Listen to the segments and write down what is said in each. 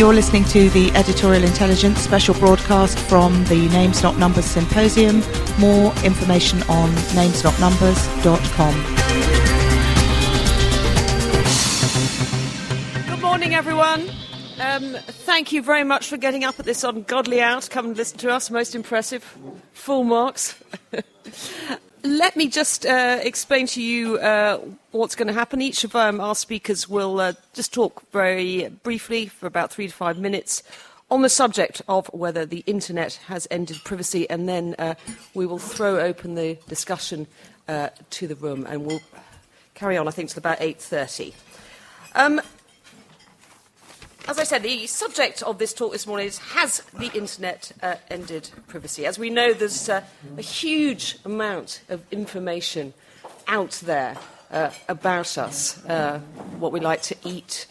You're listening to the Editorial Intelligence special broadcast from the Names Not Numbers Symposium. More information on namesnotnumbers.com. Good morning, everyone. Um, thank you very much for getting up at this ungodly hour to come and listen to us. Most impressive. Full marks. Let me just uh, explain to you uh, what's going to happen. Each of um, our speakers will uh, just talk very briefly for about three to five minutes on the subject of whether the internet has ended privacy, and then uh, we will throw open the discussion uh, to the room, and we'll carry on. I think till about eight thirty. Um, as I said, the subject of this talk this morning is Has the Internet uh, ended privacy? As we know, there's uh, a huge amount of information out there uh, about us uh, what we like to eat,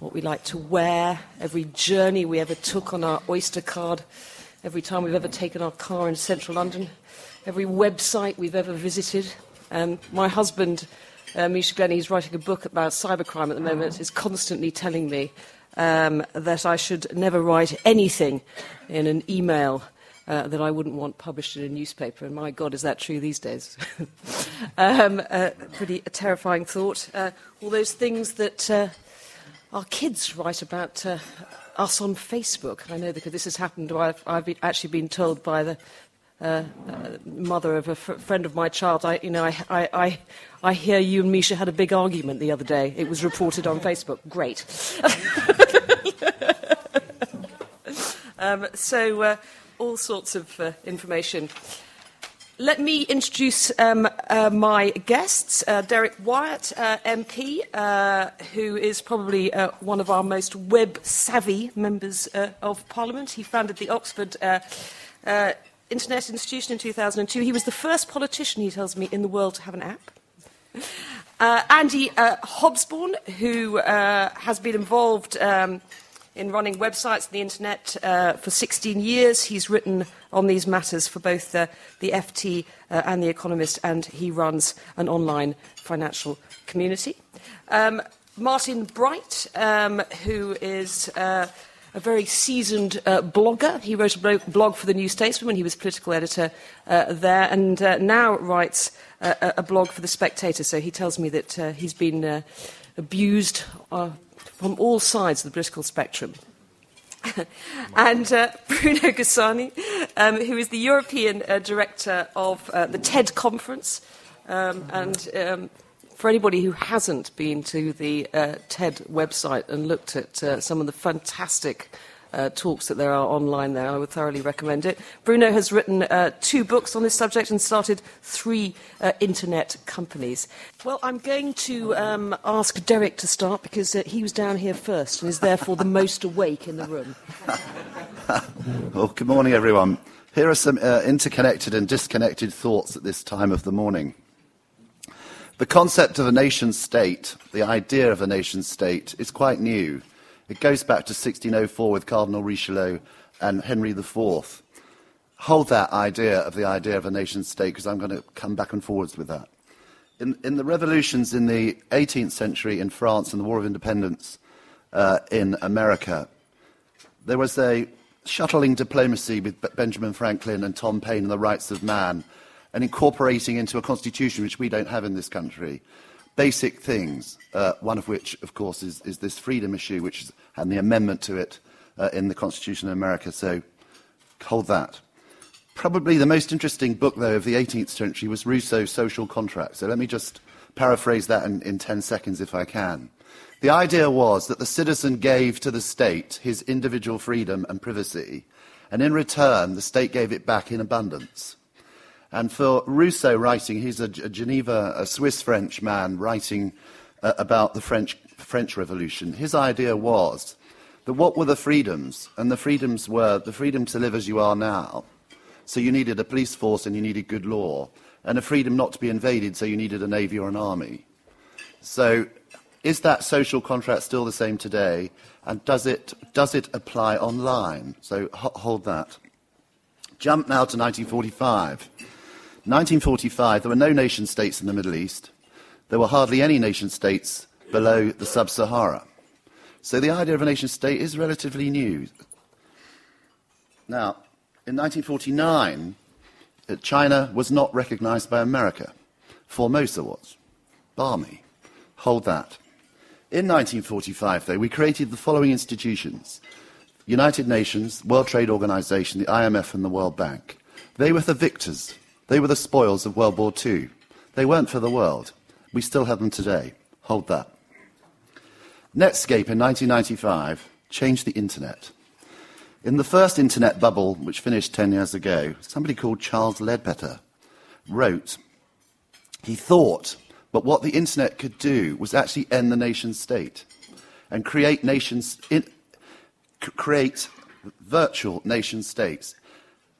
what we like to wear, every journey we ever took on our Oyster card, every time we've ever taken our car in central London, every website we've ever visited. Um, my husband, uh, Misha Glenny, who's writing a book about cybercrime at the moment, is constantly telling me um, that I should never write anything in an email uh, that I wouldn't want published in a newspaper. And my God, is that true these days? um, uh, pretty terrifying thought. Uh, all those things that uh, our kids write about uh, us on Facebook. I know that this has happened. I've, I've been, actually been told by the uh, uh, mother of a fr- friend of my child, I, you know, I, I, I, hear you and Misha had a big argument the other day. It was reported on Facebook. Great. um, so, uh, all sorts of uh, information. Let me introduce um, uh, my guests. Uh, Derek Wyatt, uh, MP, uh, who is probably uh, one of our most web savvy members uh, of Parliament. He founded the Oxford Internet Institution in 2002. He was the first politician, he tells me, in the world to have an app. Uh, Andy uh, Hobsbawm, who uh, has been involved um, in running websites and the internet uh, for 16 years. He's written on these matters for both uh, the FT uh, and The Economist, and he runs an online financial community. Um, Martin Bright, um, who is uh, a very seasoned uh, blogger. He wrote a blog for the New Statesman when he was political editor uh, there, and uh, now writes uh, a blog for the Spectator. So he tells me that uh, he's been uh, abused from all sides of the political spectrum. and uh, Bruno Giussani, um, who is the European uh, director of uh, the TED conference. Um, and um, for anybody who hasn't been to the uh, TED website and looked at uh, some of the fantastic uh, talks that there are online there, I would thoroughly recommend it. Bruno has written uh, two books on this subject and started three uh, internet companies. Well, I'm going to um, ask Derek to start because uh, he was down here first and is therefore the most awake in the room. Well, good morning, everyone. Here are some uh, interconnected and disconnected thoughts at this time of the morning. The concept of a nation state, the idea of a nation state, is quite new. It goes back to 1604 with Cardinal Richelieu and Henry IV. Hold that idea of the idea of a nation state because I'm going to come back and forwards with that. In, in the revolutions in the 18th century in France and the War of Independence uh, in America, there was a shuttling diplomacy with Benjamin Franklin and Tom Paine and the rights of man, and incorporating into a constitution which we don't have in this country basic things, uh, one of which, of course, is, is this freedom issue, which is, and the amendment to it uh, in the Constitution of America. So hold that. Probably the most interesting book, though, of the 18th century was Rousseau's Social Contract. So let me just paraphrase that in, in 10 seconds if I can. The idea was that the citizen gave to the state his individual freedom and privacy, and in return, the state gave it back in abundance. And for Rousseau writing, he's a, Geneva, a Swiss French man writing uh, about the French, French Revolution. His idea was that what were the freedoms? And the freedoms were the freedom to live as you are now. So you needed a police force and you needed good law, and a freedom not to be invaded, so you needed a navy or an army. So is that social contract still the same today? And does it, does it apply online? So ho- hold that. Jump now to 1945. 1945, there were no nation states in the Middle East. There were hardly any nation states below the sub Sahara. So the idea of a nation state is relatively new. Now, in 1949, uh, China was not recognized by America. Formosa was. Balmy. Hold that. In 1945, though, we created the following institutions United Nations, World Trade Organization, the IMF, and the World Bank. They were the victors. They were the spoils of World War II. They weren't for the world. We still have them today. Hold that. Netscape in 1995 changed the internet. In the first internet bubble, which finished 10 years ago, somebody called Charles Leadbeater wrote, he thought, but what the internet could do was actually end the nation state and create nations, in, create virtual nation states.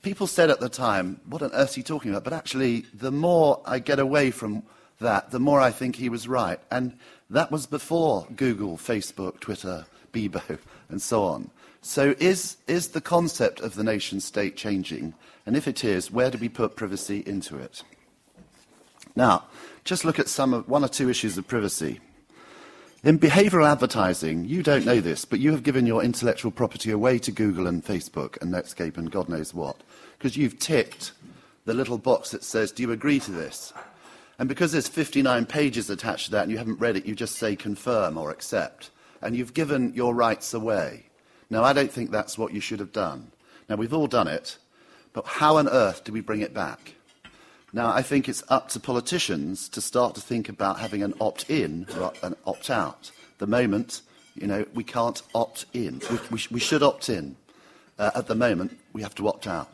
People said at the time, what on earth is he talking about? But actually, the more I get away from that, the more I think he was right. And that was before Google, Facebook, Twitter, Bebo, and so on. So is, is the concept of the nation state changing? And if it is, where do we put privacy into it? Now, just look at some of, one or two issues of privacy. In behavioral advertising, you don't know this, but you have given your intellectual property away to Google and Facebook and Netscape and God knows what, because you've ticked the little box that says, Do you agree to this? And because there's 59 pages attached to that and you haven't read it, you just say confirm or accept. And you've given your rights away. Now, I don't think that's what you should have done. Now, we've all done it, but how on earth do we bring it back? Now, I think it's up to politicians to start to think about having an opt in or an opt out. The moment, you know, we can't opt in. We, we, we should opt in. Uh, at the moment, we have to opt out.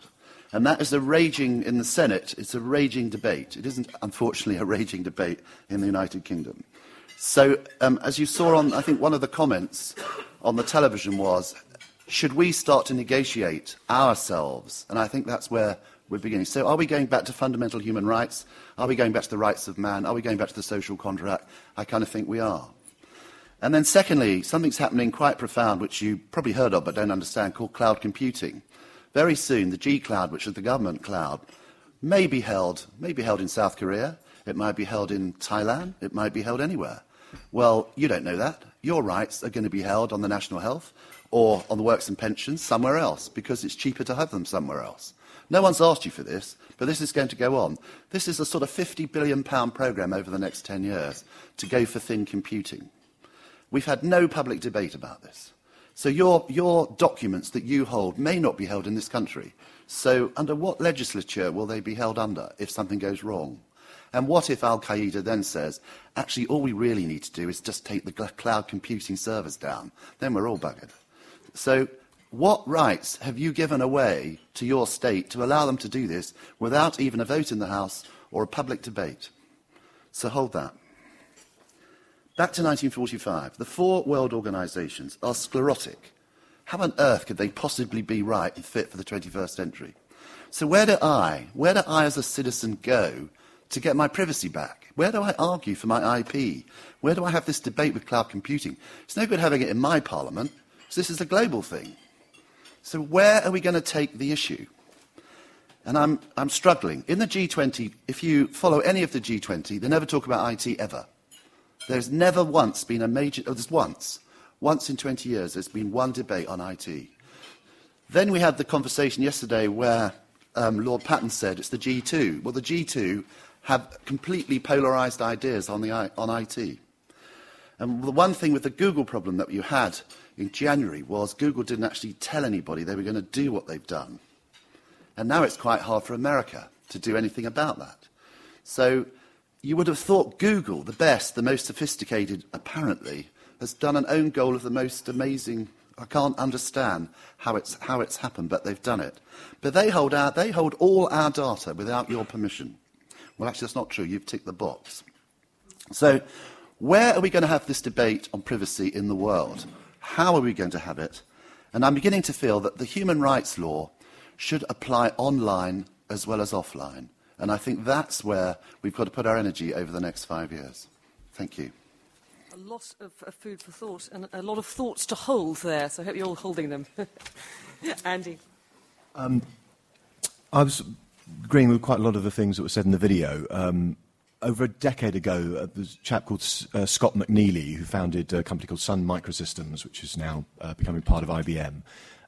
And that is a raging, in the Senate, it's a raging debate. It isn't, unfortunately, a raging debate in the United Kingdom. So, um, as you saw on, I think one of the comments on the television was, should we start to negotiate ourselves? And I think that's where we're beginning. So, are we going back to fundamental human rights? Are we going back to the rights of man? Are we going back to the social contract? I kind of think we are. And then, secondly, something's happening quite profound, which you probably heard of but don't understand, called cloud computing. Very soon, the G Cloud, which is the government cloud, may be held, may be held in South Korea, it might be held in Thailand, it might be held anywhere. Well, you don't know that. Your rights are going to be held on the national health or on the works and pensions somewhere else because it's cheaper to have them somewhere else. No one's asked you for this, but this is going to go on. This is a sort of £50 billion programme over the next 10 years to go for thin computing. We've had no public debate about this. So your, your documents that you hold may not be held in this country. So under what legislature will they be held under if something goes wrong? And what if Al Qaeda then says, actually, all we really need to do is just take the cloud computing servers down? Then we're all buggered. So, what rights have you given away to your state to allow them to do this without even a vote in the House or a public debate? So, hold that. Back to 1945. The four world organizations are sclerotic. How on earth could they possibly be right and fit for the 21st century? So where do I, where do I as a citizen go to get my privacy back? Where do I argue for my IP? Where do I have this debate with cloud computing? It's no good having it in my parliament, this is a global thing. So where are we going to take the issue? And I'm, I'm struggling. In the G20, if you follow any of the G20, they never talk about IT ever. There's never once been a major, oh, there's once, once in 20 years, there's been one debate on IT. Then we had the conversation yesterday where um, Lord Patten said it's the G2. Well, the G2 have completely polarized ideas on, the, on IT. And the one thing with the Google problem that you had in January was Google didn't actually tell anybody they were going to do what they've done. And now it's quite hard for America to do anything about that. So you would have thought Google, the best, the most sophisticated, apparently, has done an own goal of the most amazing. I can't understand how it's, how it's happened, but they've done it. But they hold, our, they hold all our data without your permission. Well, actually, that's not true. You've ticked the box. So, where are we going to have this debate on privacy in the world? How are we going to have it? And I'm beginning to feel that the human rights law should apply online as well as offline. And I think that's where we've got to put our energy over the next five years. Thank you. A lot of, of food for thought and a lot of thoughts to hold there, so I hope you're all holding them. Andy. Um, I was agreeing with quite a lot of the things that were said in the video. Um, over a decade ago, uh, there's a chap called uh, Scott McNealy who founded a company called Sun Microsystems, which is now uh, becoming part of IBM,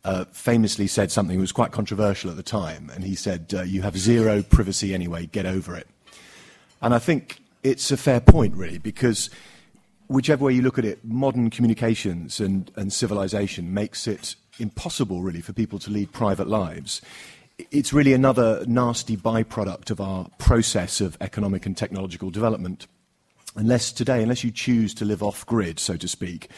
uh, famously said something that was quite controversial at the time. And he said, uh, You have zero privacy anyway, get over it. And I think it's a fair point, really, because whichever way you look at it, modern communications and, and civilization makes it impossible, really, for people to lead private lives. It's really another nasty byproduct of our process of economic and technological development. Unless today, unless you choose to live off grid, so to speak,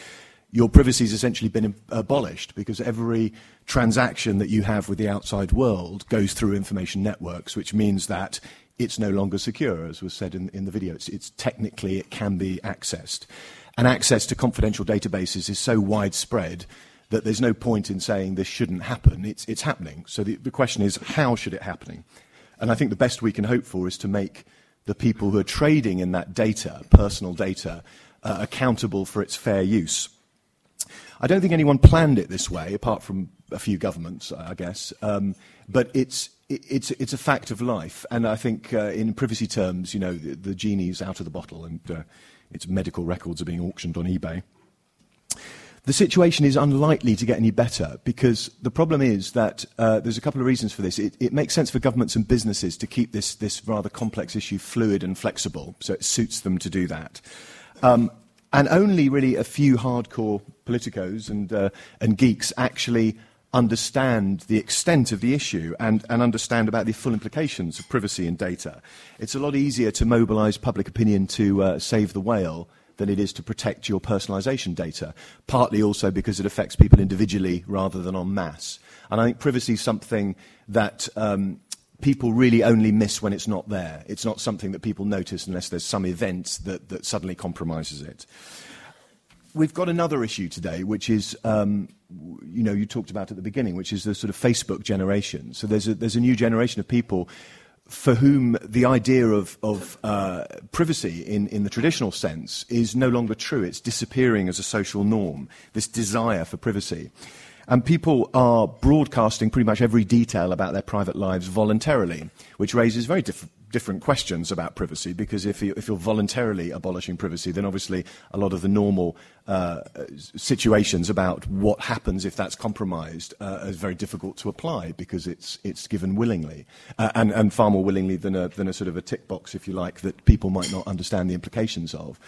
your privacy has essentially been abolished because every transaction that you have with the outside world goes through information networks, which means that it's no longer secure, as was said in, in the video. It's, it's technically, it can be accessed. And access to confidential databases is so widespread that there's no point in saying this shouldn't happen. It's, it's happening. So the, the question is, how should it happening? And I think the best we can hope for is to make the people who are trading in that data, personal data, uh, accountable for its fair use. I don't think anyone planned it this way, apart from a few governments, I guess. Um, but it's, it's, it's a fact of life. And I think uh, in privacy terms, you know, the, the genie's out of the bottle and uh, its medical records are being auctioned on eBay. The situation is unlikely to get any better because the problem is that uh, there's a couple of reasons for this. It, it, makes sense for governments and businesses to keep this, this rather complex issue fluid and flexible, so it suits them to do that. Um, and only really a few hardcore politicos and, uh, and geeks actually understand the extent of the issue and, and understand about the full implications of privacy and data. It's a lot easier to mobilize public opinion to uh, save the whale than it is to protect your personalization data, partly also because it affects people individually rather than en masse. And I think privacy is something that um, people really only miss when it's not there. It's not something that people notice unless there's some event that, that suddenly compromises it. We've got another issue today, which is, um, you know, you talked about at the beginning, which is the sort of Facebook generation. So there's a, there's a new generation of people for whom the idea of, of uh, privacy in, in the traditional sense is no longer true. It's disappearing as a social norm, this desire for privacy. And people are broadcasting pretty much every detail about their private lives voluntarily, which raises very diff- different questions about privacy because if, you, if you're voluntarily abolishing privacy, then obviously a lot of the normal uh, situations about what happens if that's compromised uh, is very difficult to apply because it's, it's given willingly uh, and, and far more willingly than a, than a sort of a tick box, if you like, that people might not understand the implications of.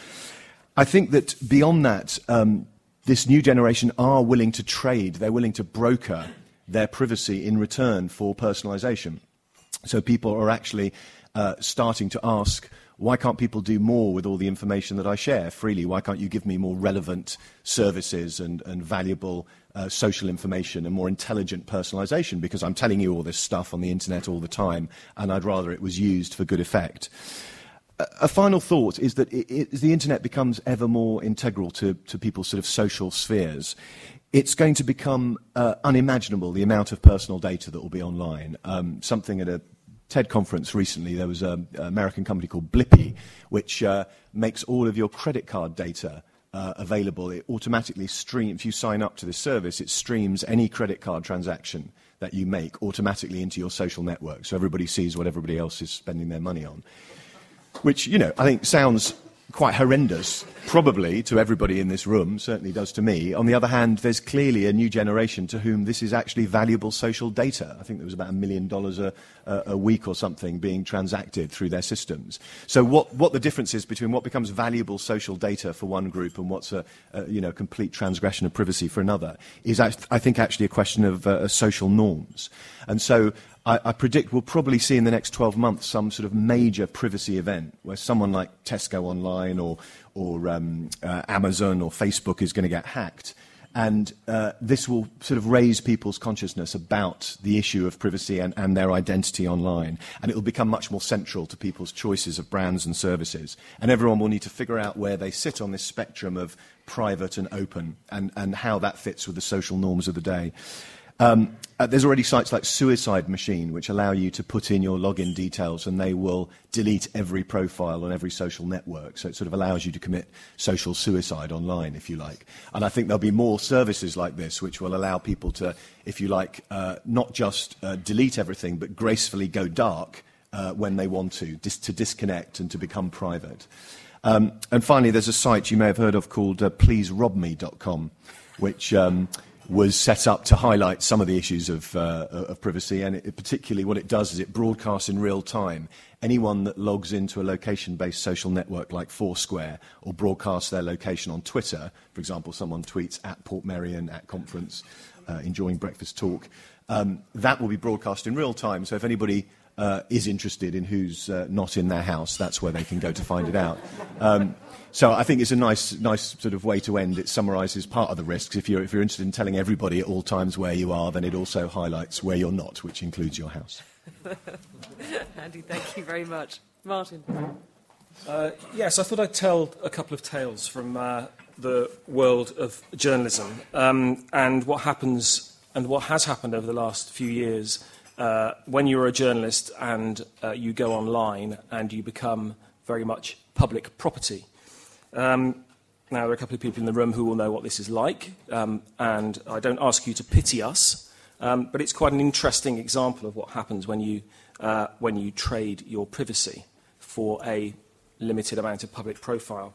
I think that beyond that, um, this new generation are willing to trade, they're willing to broker their privacy in return for personalization. So people are actually uh, starting to ask, why can't people do more with all the information that I share freely? Why can't you give me more relevant services and, and valuable uh, social information and more intelligent personalization? Because I'm telling you all this stuff on the internet all the time, and I'd rather it was used for good effect. A, final thought is that it, it, as the internet becomes ever more integral to, to people's sort of social spheres, it's going to become uh, unimaginable the amount of personal data that will be online. Um, something at a TED conference recently, there was an American company called Blippy, which uh, makes all of your credit card data uh, available. It automatically streams, if you sign up to this service, it streams any credit card transaction that you make automatically into your social network. So everybody sees what everybody else is spending their money on. Which, you know, I think sounds quite horrendous, probably to everybody in this room, certainly does to me. On the other hand, there's clearly a new generation to whom this is actually valuable social data. I think there was about a million dollars a, week or something being transacted through their systems. So what, what the difference is between what becomes valuable social data for one group and what's a, a you know, complete transgression of privacy for another is, I think, actually a question of uh, social norms. And so I, I, predict we'll probably see in the next 12 months some sort of major privacy event where someone like Tesco Online or, or um, uh, Amazon or Facebook is going to get hacked. And uh, this will sort of raise people's consciousness about the issue of privacy and, and, their identity online. And it will become much more central to people's choices of brands and services. And everyone will need to figure out where they sit on this spectrum of private and open and, and how that fits with the social norms of the day. Um, uh, there's already sites like Suicide Machine, which allow you to put in your login details and they will delete every profile on every social network. So it sort of allows you to commit social suicide online, if you like. And I think there'll be more services like this, which will allow people to, if you like, uh, not just uh, delete everything, but gracefully go dark uh, when they want to, dis- to disconnect and to become private. Um, and finally, there's a site you may have heard of called uh, pleaserobme.com, which um, was set up to highlight some of the issues of, uh, of privacy, and it, particularly what it does is it broadcasts in real time. Anyone that logs into a location based social network like Foursquare or broadcasts their location on Twitter, for example, someone tweets at Portmeirion, at conference, uh, enjoying breakfast talk, um, that will be broadcast in real time. So if anybody uh, is interested in who's uh, not in their house, that's where they can go to find it out. Um, so I think it's a nice, nice sort of way to end. It summarises part of the risks. If you're, if you're interested in telling everybody at all times where you are, then it also highlights where you're not, which includes your house. Andy, thank you very much. Martin. Uh, yes, I thought I'd tell a couple of tales from uh, the world of journalism um, and what happens and what has happened over the last few years uh, when you're a journalist and uh, you go online and you become very much public property. Um, now, there are a couple of people in the room who will know what this is like, um, and I don't ask you to pity us, um, but it's quite an interesting example of what happens when you, uh, when you trade your privacy for a limited amount of public profile.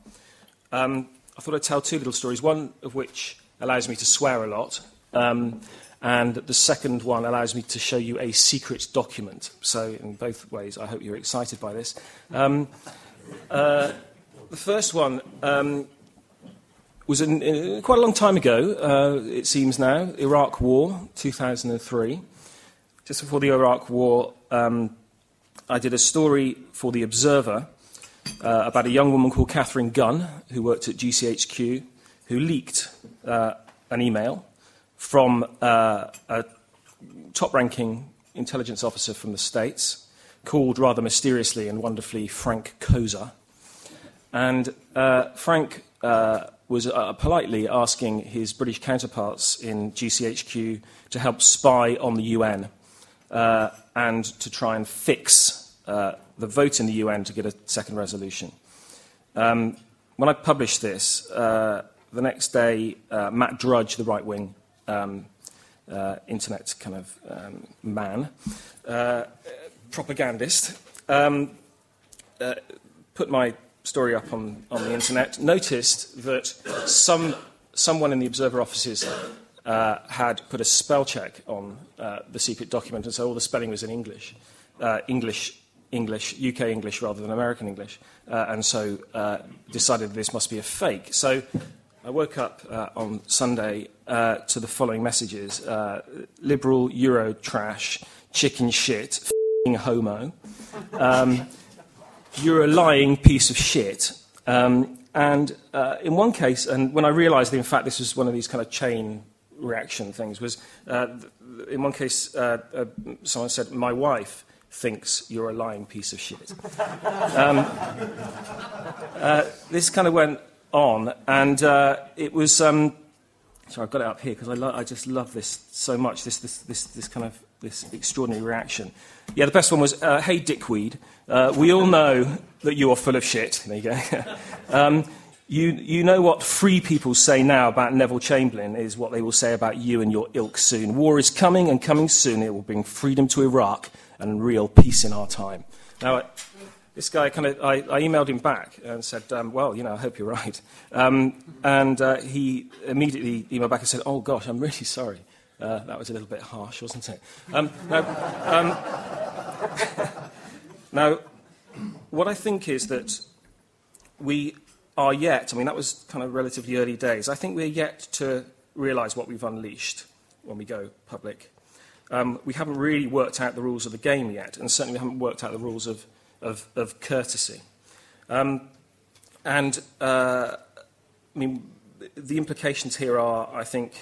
Um, I thought I'd tell two little stories, one of which allows me to swear a lot, um, and the second one allows me to show you a secret document. So, in both ways, I hope you're excited by this. Um, uh, the first one um, was in, in, quite a long time ago, uh, it seems now, Iraq War, 2003. Just before the Iraq War, um, I did a story for The Observer uh, about a young woman called Katharine Gun, who worked at GCHQ, who leaked uh, an email from uh, a top ranking intelligence officer from the States called rather mysteriously and wonderfully Frank Koza. And uh, Frank uh, was uh, politely asking his British counterparts in GCHQ to help spy on the UN uh, and to try and fix uh, the vote in the UN to get a second resolution. Um, when I published this, the next day, Matt Drudge, the right wing um, uh, internet kind of um, man, uh, propagandist, um, uh, put my story up on, on the internet, noticed that some, someone in the Observer offices uh, had put a spell check on uh, the secret document, and so all the spelling was in English. Uh, English English, UK English rather than American English, uh, and so uh, decided this must be a fake. So I woke up uh, on Sunday uh, to the following messages uh, liberal, Euro trash, chicken shit, homo. Um, you're a lying piece of shit. Um, and uh, in one case, and when I realized that in fact this was one of these kind of chain reaction things, was uh, in one case, uh, someone said, My wife thinks you're a lying piece of shit. Um, this kind of went on, and uh, it was. Um, sorry, I've got it up here because I, lo- I just love this so much. This, this, this, this kind of this extraordinary reaction. Yeah, the best one was, uh, "Hey, dickweed, uh, we all know that you are full of shit." There you go. um, you, you know what free people say now about Neville Chamberlain is what they will say about you and your ilk soon. War is coming and coming soon. It will bring freedom to Iraq and real peace in our time. Now, this guy kind of, I, I, emailed him back and said, um, well, you know, I hope you're right. Um, and uh, he immediately emailed back and said, oh gosh, I'm really sorry. Uh, that was a little bit harsh, wasn't it? Um, now, um, now, what I think is that we are yet, I mean, that was kind of relatively early days. I think we're yet to realize what we've unleashed when we go public. Um, we haven't really worked out the rules of the game yet, and certainly we haven't worked out the rules of of, of courtesy. Um, and uh, I mean, the implications here are, I think,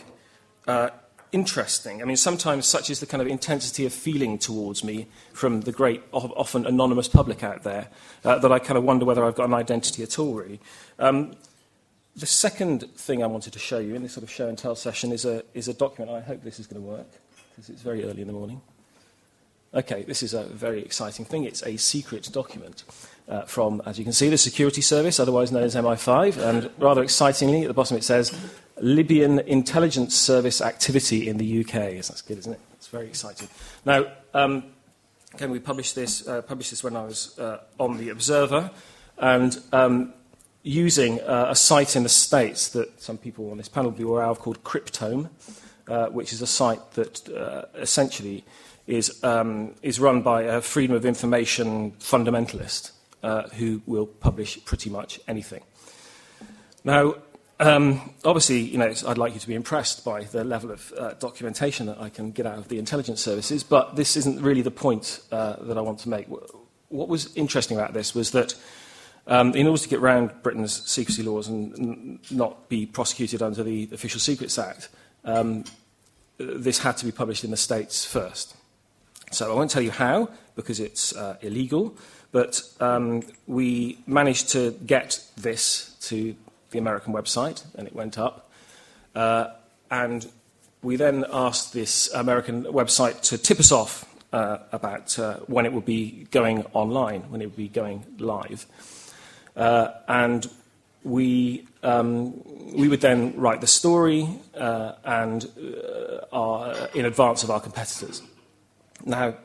uh, interesting. I mean, sometimes such is the kind of intensity of feeling towards me from the great, often anonymous public out there, uh, that I kind of wonder whether I've got an identity at all, really. Um, the second thing I wanted to show you in this sort of show and tell session is a, is a document. I hope this is going to work, because it's very early in the morning. Okay, this is a very exciting thing. It's a secret document uh, from, as you can see, the security service, otherwise known as MI5. And rather excitingly, at the bottom it says Libyan intelligence service activity in the UK. That's good, isn't it? It's very exciting. Now, um, we published this, uh, published this when I was uh, on the Observer, and um, using uh, a site in the States that some people on this panel will be aware of called Cryptome, uh, which is a site that uh, essentially is, um, is run by a freedom of information fundamentalist uh, who will publish pretty much anything. Now, um, obviously, you know, I'd like you to be impressed by the level of uh, documentation that I can get out of the intelligence services, but this isn't really the point uh, that I want to make. What was interesting about this was that um, in order to get around Britain's secrecy laws and, not be prosecuted under the Official Secrets Act, um, this had to be published in the States first. So I won't tell you how, because it's uh, illegal, but um, we managed to get this to the American website, and it went up. Uh, and we then asked this American website to tip us off uh, about uh, when it would be going online, when it would be going live. Uh, and we, um, we would then write the story uh, and uh, our, in advance of our competitors. Now,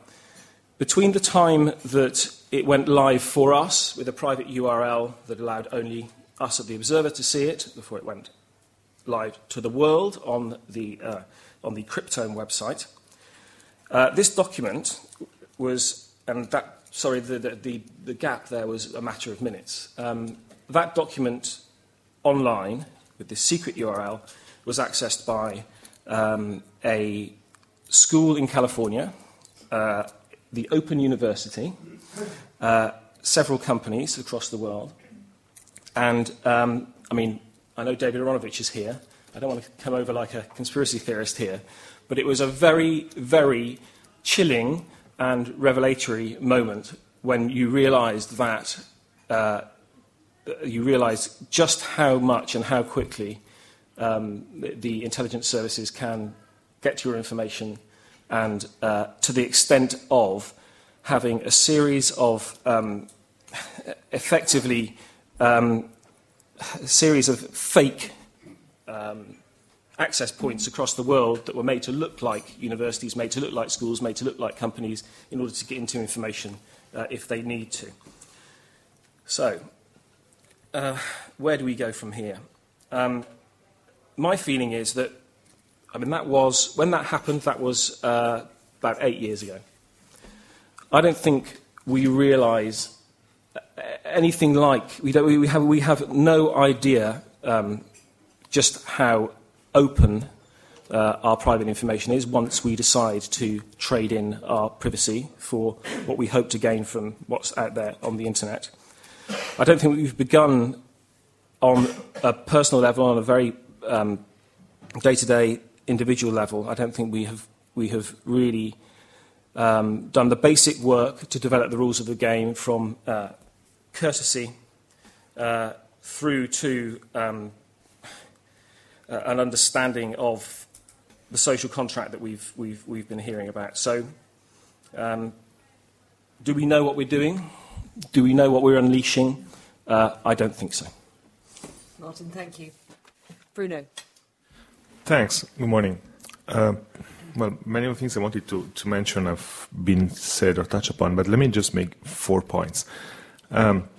between the time that it went live for us with a private URL that allowed only us at the Observer to see it before it went live to the world on the, uh, on the Cryptome website, uh, this document was, and that sorry, the, the, the, gap there was a matter of minutes. Um, that document online with this secret URL was accessed by um, a school in California, uh, the Open University, uh, several companies across the world, and um, I mean, I know David Aaronovitch is here. I don't want to come over like a conspiracy theorist here, but it was a very, very chilling and revelatory moment when you realized that uh, you realized just how much and how quickly um, the intelligence services can get your information and uh, to the extent of having a series of um, effectively um, a series of fake um, access points across the world that were made to look like universities, made to look like schools, made to look like companies in order to get into information uh, if they need to. So, uh, where do we go from here? Um, my feeling is that, I mean, that was, when that happened, that was uh, about eight years ago. I don't think we realise anything like, we, don't, we, have, we have no idea um, just how open uh, our private information is once we decide to trade in our privacy for what we hope to gain from what's out there on the internet. I don't think we've begun on a personal level, on a very day to day individual level. I don't think we have, we have really um, done the basic work to develop the rules of the game from uh, courtesy uh, through to um, uh, an understanding of the social contract that we've, we've, we've been hearing about. So, um, do we know what we're doing? Do we know what we're unleashing? Uh, I don't think so. Martin, thank you. Bruno. Thanks. Good morning. Uh, well, many of the things I wanted to, to mention have been said or touched upon, but let me just make four points. Um,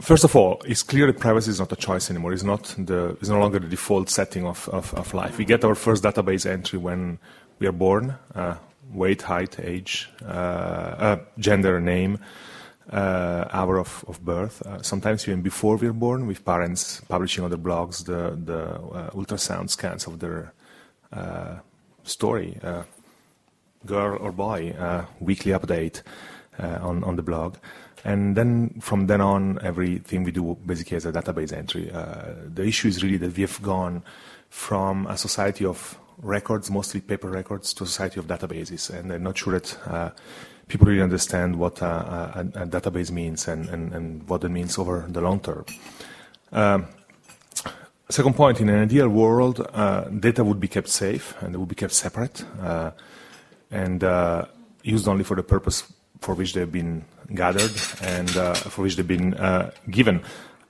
First of all, it's clear that privacy is not a choice anymore. It's not the, it's no longer the default setting of, of, of life. We get our first database entry when we are born, uh, weight, height, age, uh, uh, gender, name, uh, hour of, of birth. Uh, sometimes even before we are born, with parents publishing on their blogs the, the uh, ultrasound scans of their story, girl or boy, weekly update on, on the blog. And then from then on, everything we do basically as a database entry. Uh, the issue is really that we have gone from a society of records, mostly paper records, to a society of databases. And I'm not sure that uh, people really understand what a, a, a database means and, and, and, what it means over the long term. Um, second point, in an ideal world, uh, data would be kept safe and it would be kept separate uh, and uh, used only for the purpose for which they've been gathered and uh, for which they've been uh, given.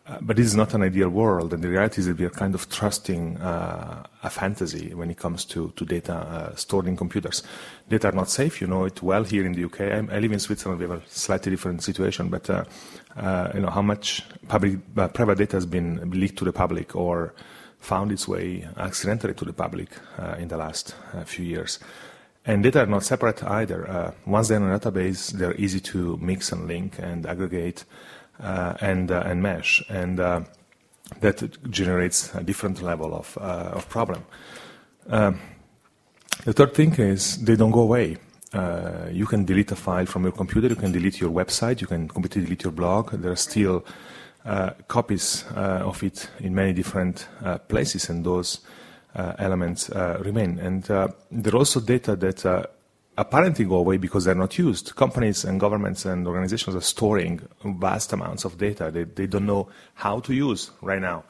Uh, but this is not an ideal world, and the reality is that we are kind of trusting uh, a fantasy when it comes to, to data uh, stored in computers. Data are not safe, you know it well here in the UK. I'm, i live in Switzerland, we have a slightly different situation, but uh, uh, you know how much public, private data has been leaked to the public or found its way accidentally to the public in the last few years. And data are not separate either. once they're in a database, they're easy to mix and link and aggregate. Uh, and, uh, and mesh. And uh, that generates a different level of, of problem. Um, the third thing is they don't go away. Uh, you can delete a file from your computer, you can delete your website, you can completely delete your blog. There are still uh, copies uh, of it in many different places, and those elements remain. And there are also data that apparently go away because they're not used. Companies and governments and organizations are storing vast amounts of data they, they don't know how to use right now.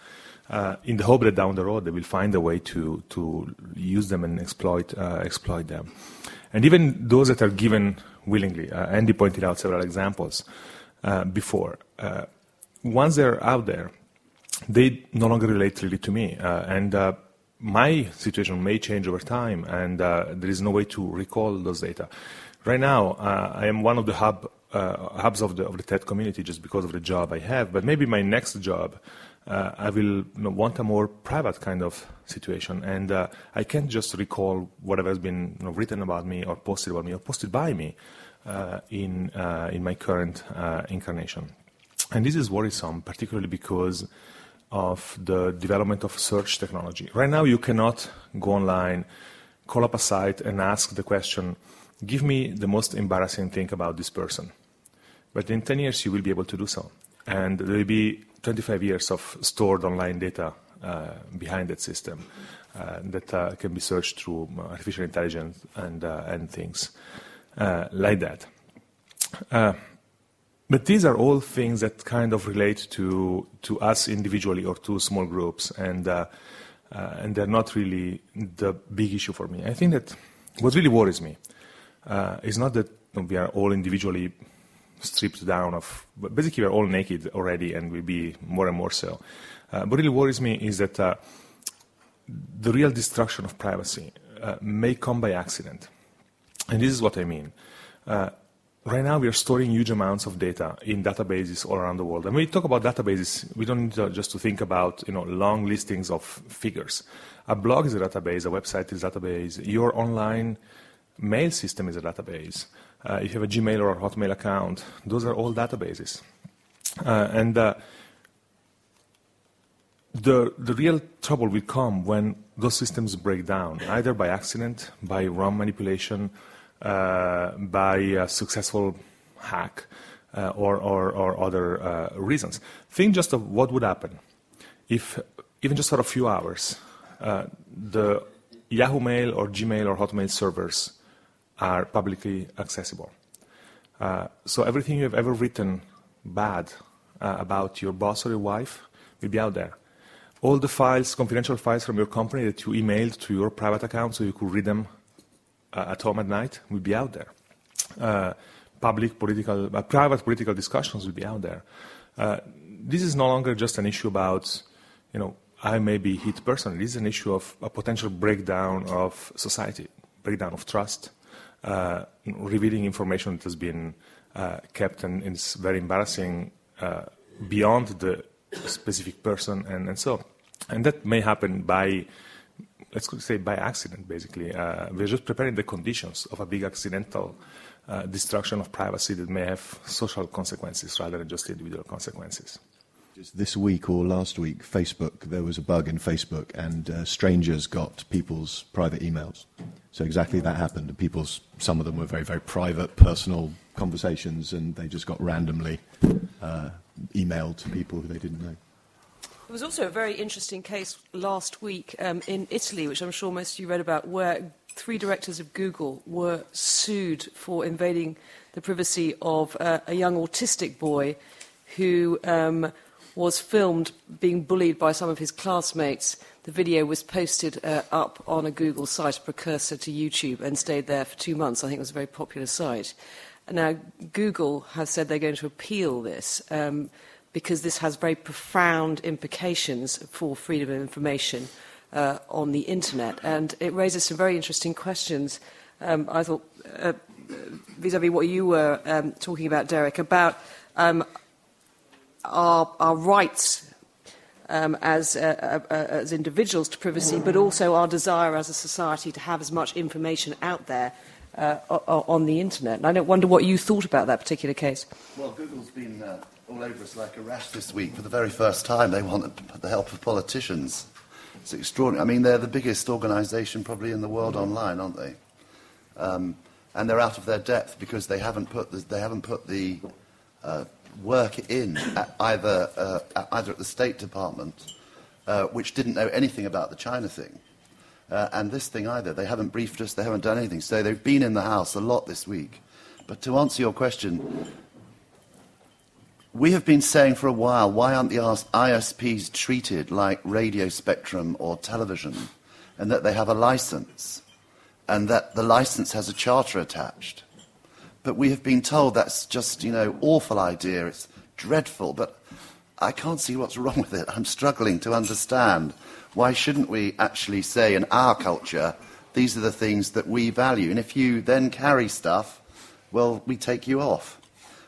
Uh, in the hope that down the road they will find a way to, to use them and exploit, uh, exploit them. And even those that are given willingly, uh, Andy pointed out several examples uh, before, uh, once they're out there, they no longer relate really to me. Uh, and my situation may change over time, and uh, there is no way to recall those data. Right now, uh, I am one of the hub, uh, hubs of the, of the TED community just because of the job I have, but maybe my next job, uh, I will want a more private kind of situation, and uh, I can't just recall whatever has been you know, written about me or posted about me or posted by me uh, in, in my current incarnation. And this is worrisome, particularly because of the development of search technology. Right now, you cannot go online, call up a site, and ask the question, give me the most embarrassing thing about this person. But in 10 years, you will be able to do so. And there will be 25 years of stored online data uh, behind that system uh, that uh, can be searched through artificial intelligence and, uh, and things uh, like that. But these are all things that kind of relate to, to us individually or to small groups, and, uh, uh, and they're not really the big issue for me. I think that what really worries me uh, is not that we are all individually stripped down of, basically we're all naked already and we'll be more and more so. Uh, what really worries me is that uh, the real destruction of privacy uh, may come by accident. And this is what I mean. Right now, we are storing huge amounts of data in databases all around the world. And when we talk about databases, we don't need to just to think about you know, long listings of figures. A blog is a database, a website is a database, your online mail system is a database. Uh, if you have a Gmail or a Hotmail account, those are all databases. Uh, and uh, the, the real trouble will come when those systems break down, either by accident, by wrong manipulation, by a successful hack uh, or, or, or, other uh, reasons. Think just of what would happen if, even just for a few hours, the Yahoo Mail or Gmail or Hotmail servers are publicly accessible. Uh, so everything you have ever written bad uh, about your boss or your wife will be out there. All the files, confidential files from your company that you emailed to your private account so you could read them uh, at home at night will be out there. Uh, public political, uh, private political discussions will be out there. this is no longer just an issue about, you know, I may be hit personally. This is an issue of a potential breakdown of society, breakdown of trust, uh, revealing information that has been uh, kept and, is very embarrassing uh, beyond the specific person and, and so. And that may happen by let's say by accident, basically. Uh, we're just preparing the conditions of a big accidental uh, destruction of privacy that may have social consequences rather than just individual consequences. Just this week or last week, Facebook, there was a bug in Facebook and uh, strangers got people's private emails. So exactly that happened. People's, some of them were very, very private, personal conversations, and they just got randomly uh, emailed to people who they didn't know. There was also a very interesting case last week um, in Italy, which I'm sure most of you read about, where three directors of Google were sued for invading the privacy of uh, a young autistic boy who um, was filmed being bullied by some of his classmates. The video was posted uh, up on a Google site, a precursor to YouTube, and stayed there for two months. I think it was a very popular site. Now, Google has said they're going to appeal this. Um, because this has very profound implications for freedom of information uh, on the internet. And it raises some very interesting questions. Um, I thought, uh, vis-à-vis what you were um, talking about, Derek, about um, our, our rights um, as, uh, uh, uh, as individuals to privacy, but also our desire as a society to have as much information out there uh, on the internet. And I don't wonder what you thought about that particular case. Well, Google's been all over us like a rash this week. For the very first time, they want the help of politicians. It's extraordinary. I mean, they're the biggest organisation probably in the world online, aren't they? Um, and they're out of their depth because they haven't put the, they haven't put the uh, work in at either, uh, at either at the State Department, uh, which didn't know anything about the China thing, uh, and this thing either. They haven't briefed us, they haven't done anything. So they've been in the House a lot this week. But to answer your question, we have been saying for a while, why aren't the ISPs treated like radio spectrum or television, and that they have a license, and that the license has a charter attached? But we have been told that's just, you know, awful idea. It's dreadful. But I can't see what's wrong with it. I'm struggling to understand. Why shouldn't we actually say in our culture, these are the things that we value? And if you then carry stuff, well, we take you off.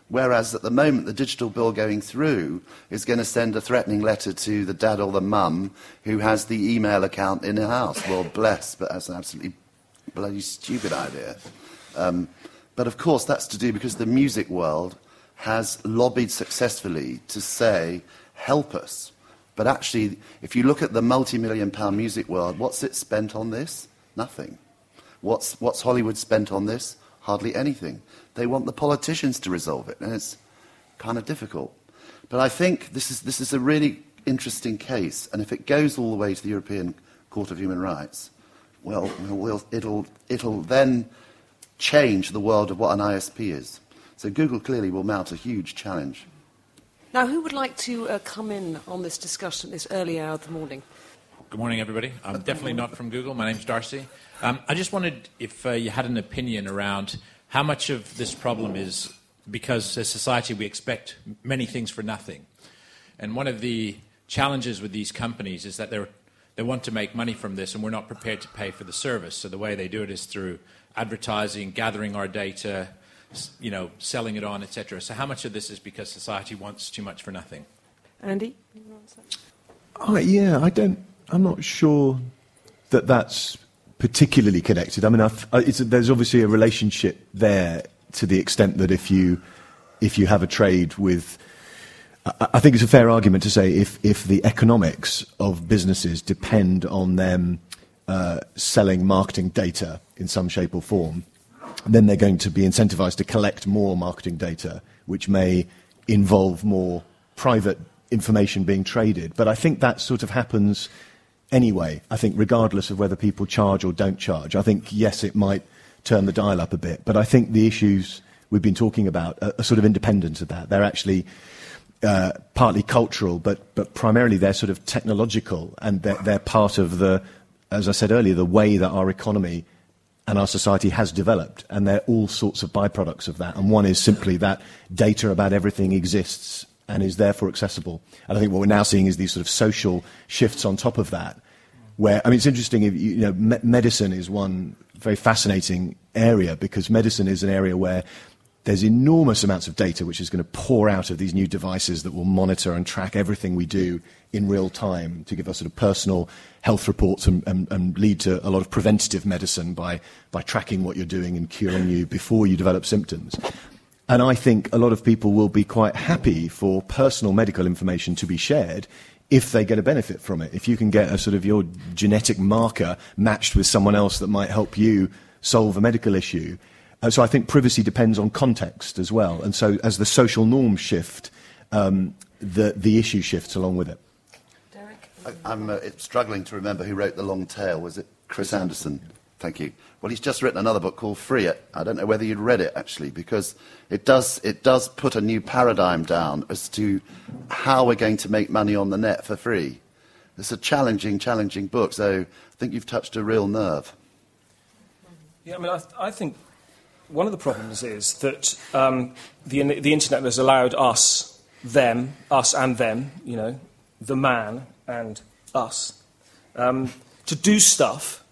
Whereas at the moment, the digital bill going through is going to send a threatening letter to the dad or the mum who has the email account in the house. Well, bless, but that's an absolutely bloody stupid idea. Um, but of course, that's to do because the music world has lobbied successfully to say, help us. But actually, if you look at the multi million pound music world, what's it spent on this? Nothing. What's, what's Hollywood spent on this? Hardly anything. They want the politicians to resolve it, and it's kind of difficult. But I think this is, this is a really interesting case, and if it goes all the way to the European Court of Human Rights, well, we'll it'll, it'll then change the world of what an ISP is. So Google clearly will mount a huge challenge. Now, who would like to uh, come in on this discussion this early hour of the morning? Good morning, everybody. I'm definitely not from Google. My name's Darcy. Um, I just wondered if uh, you had an opinion around how much of this problem is because as society we expect many things for nothing. And one of the challenges with these companies is that they they want to make money from this and we're not prepared to pay for the service. So the way they do it is through advertising, gathering our data, you know, selling it on, etc. So how much of this is because society wants too much for nothing? Andy? Oh, yeah, I don't, I'm not sure that that's particularly connected. I mean, uh, there's obviously a relationship there to the extent that if you, if you have a trade with, I think it's a fair argument to say if, if the economics of businesses depend on them uh, selling marketing data in some shape or form, then they're going to be incentivized to collect more marketing data, which may involve more private information being traded. But I think that sort of happens anyway, I think, regardless of whether people charge or don't charge. I think, yes, it might turn the dial up a bit, but I think the issues we've been talking about are, are sort of independent of that. They're actually uh, partly cultural, but, but primarily they're sort of technological, and they're, they're part of the as I said earlier, the way that our economy and our society has developed, and there are all sorts of byproducts of that. And one is simply that data about everything exists and is therefore accessible. And I think what we're now seeing is these sort of social shifts on top of that. Where I mean, it's interesting. If you, know, me- medicine is one very fascinating area because medicine is an area where there's enormous amounts of data which is going to pour out of these new devices that will monitor and track everything we do in real time to give us sort of personal health reports and, and, and, lead to a lot of preventative medicine by, by tracking what you're doing and curing you before you develop symptoms. And I think a lot of people will be quite happy for personal medical information to be shared if they get a benefit from it. If you can get a sort of your genetic marker matched with someone else that might help you solve a medical issue, uh, so I think privacy depends on context as well. And so as the social norms shift, um, the, the issue shifts along with it. Derek? I, am uh, struggling to remember who wrote The Long Tail. Was it Chris Anderson? Thank you. Well, he's just written another book called Free It. I don't know whether you'd read it, actually, because it does, it does put a new paradigm down as to how we're going to make money on the net for free. It's a challenging, challenging book, so I think you've touched a real nerve. Yeah, I mean, I, th- I think one of the problems is that um, the, the internet has allowed us them, us and them, you know, the man and us, um, to do stuff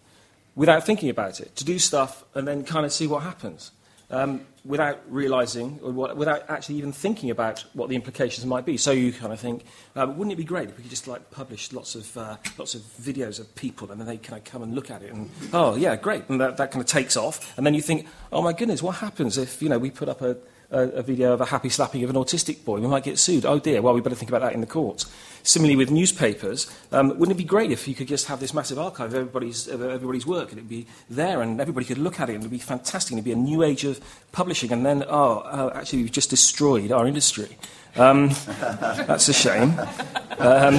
without thinking about it, to do stuff and then kind of see what happens. Um, without realizing or what, without actually even thinking about what the implications might be. So you kind of think, uh, wouldn't it be great if we could just like publish lots of uh, lots of videos of people and then they kind of come and look at it and oh yeah, great, and that, that kind of takes off. And then you think, oh my goodness, what happens if you know we put up a a, a video of a happy slapping of an autistic boy. We might get sued. Oh dear, well, we better think about that in the courts. Similarly, with newspapers, um, wouldn't it be great if you could just have this massive archive of everybody's, of everybody's work and it'd be there and everybody could look at it and it'd be fantastic and it'd be a new age of publishing and then, oh, oh actually, we've just destroyed our industry. Um, that's a shame. Um,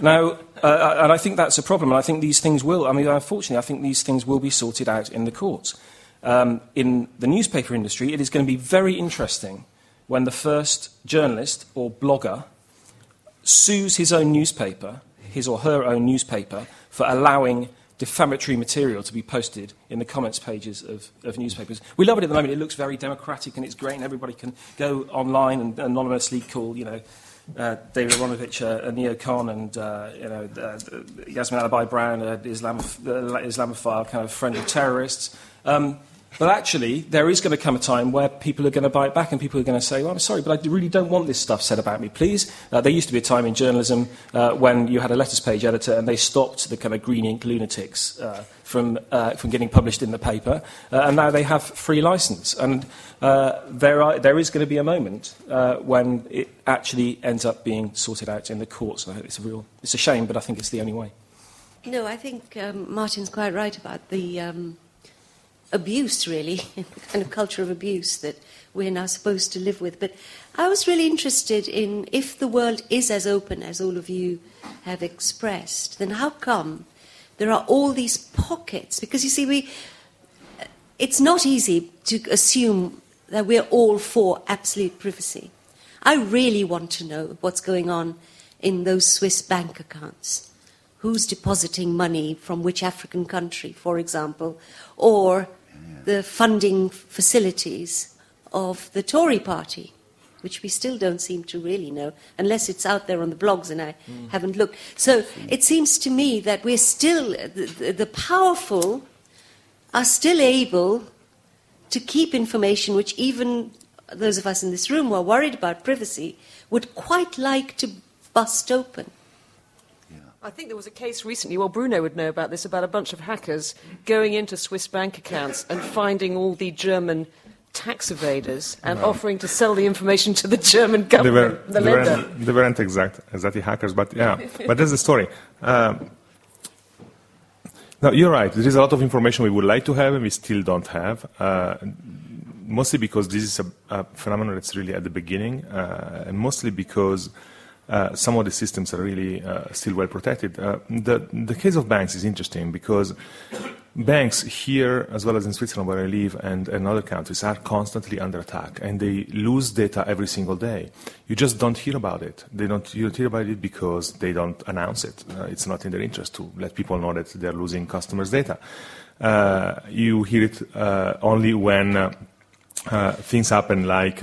now, uh, and I think that's a problem, and I think these things will, I mean, unfortunately, I think these things will be sorted out in the courts um, in the newspaper industry, it is going to be very interesting when the first journalist or blogger sues his own newspaper, his or her own newspaper, for allowing defamatory material to be posted in the comments pages of, of newspapers. We love it at the moment. It looks very democratic and it's great, and everybody can go online and anonymously call, you know, uh, David Aaronovitch, uh, a neocon, and uh, you know, uh, Yasmin Alibhai Brown, uh, Islamoph- uh, Islamophile kind of friend of terrorists. Um, but actually, there is going to come a time where people are going to bite back and people are going to say, well, I'm sorry, but I really don't want this stuff said about me, please. Uh, there used to be a time in journalism uh, when you had a letters page editor and they stopped the kind of green ink lunatics uh, from, uh, from getting published in the paper, uh, and now they have free license. And uh, there, are, there is going to be a moment when it actually ends up being sorted out in the courts. And it's a, real, it's a shame, but I think it's the only way. No, I think um, Martin's quite right about the. Um abuse, really, kind of culture of abuse that we're now supposed to live with. But I was really interested in if the world is as open as all of you have expressed, then how come there are all these pockets? Because you see, we, it's not easy to assume that we're all for absolute privacy. I really want to know what's going on in those Swiss bank accounts. Who's depositing money from which African country, for example, or the funding facilities of the Tory party, which we still don't seem to really know, unless it's out there on the blogs and I mm. haven't looked. So it seems to me that we're still, the, the powerful are still able to keep information which even those of us in this room who are worried about privacy would quite like to bust open. I think there was a case recently, well, Bruno would know about this, about a bunch of hackers going into Swiss bank accounts and finding all the German tax evaders and no. offering to sell the information to the German government, they were, the they Weren't, they weren't exact, exactly hackers, but yeah. but that's the story. Um, now, you're right. There is a lot of information we would like to have and we still don't have. Uh, mostly because this is a, a, phenomenon that's really at the beginning, uh, and mostly because uh, some of the systems are really uh, still well protected. Uh, the, the case of banks is interesting because banks here, as well as in Switzerland where I live, and, and other countries, are constantly under attack, and they lose data every single day. You just don't hear about it. They don't, you don't hear about it because they don't announce it. Uh, it's not in their interest to let people know that they're losing customers' data. Uh, you hear it only when things happen like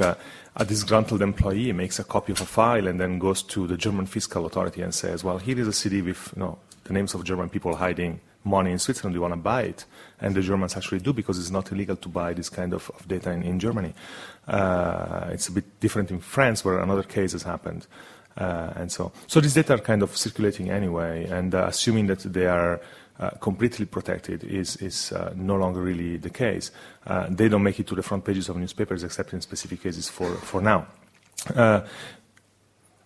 a disgruntled employee makes a copy of a file and then goes to the German fiscal authority and says, well, here is a CD with you know, the names of German people hiding money in Switzerland. You want to buy it? And the Germans actually do because it's not illegal to buy this kind of, of data in, in Germany. Uh, it's a bit different in France where another case has happened. Uh, and so, so these data are kind of circulating anyway, and uh, assuming that they are uh, completely protected is, is uh, no longer really the case. Uh, they don't make it to the front pages of newspapers except in specific cases for, for now. Uh,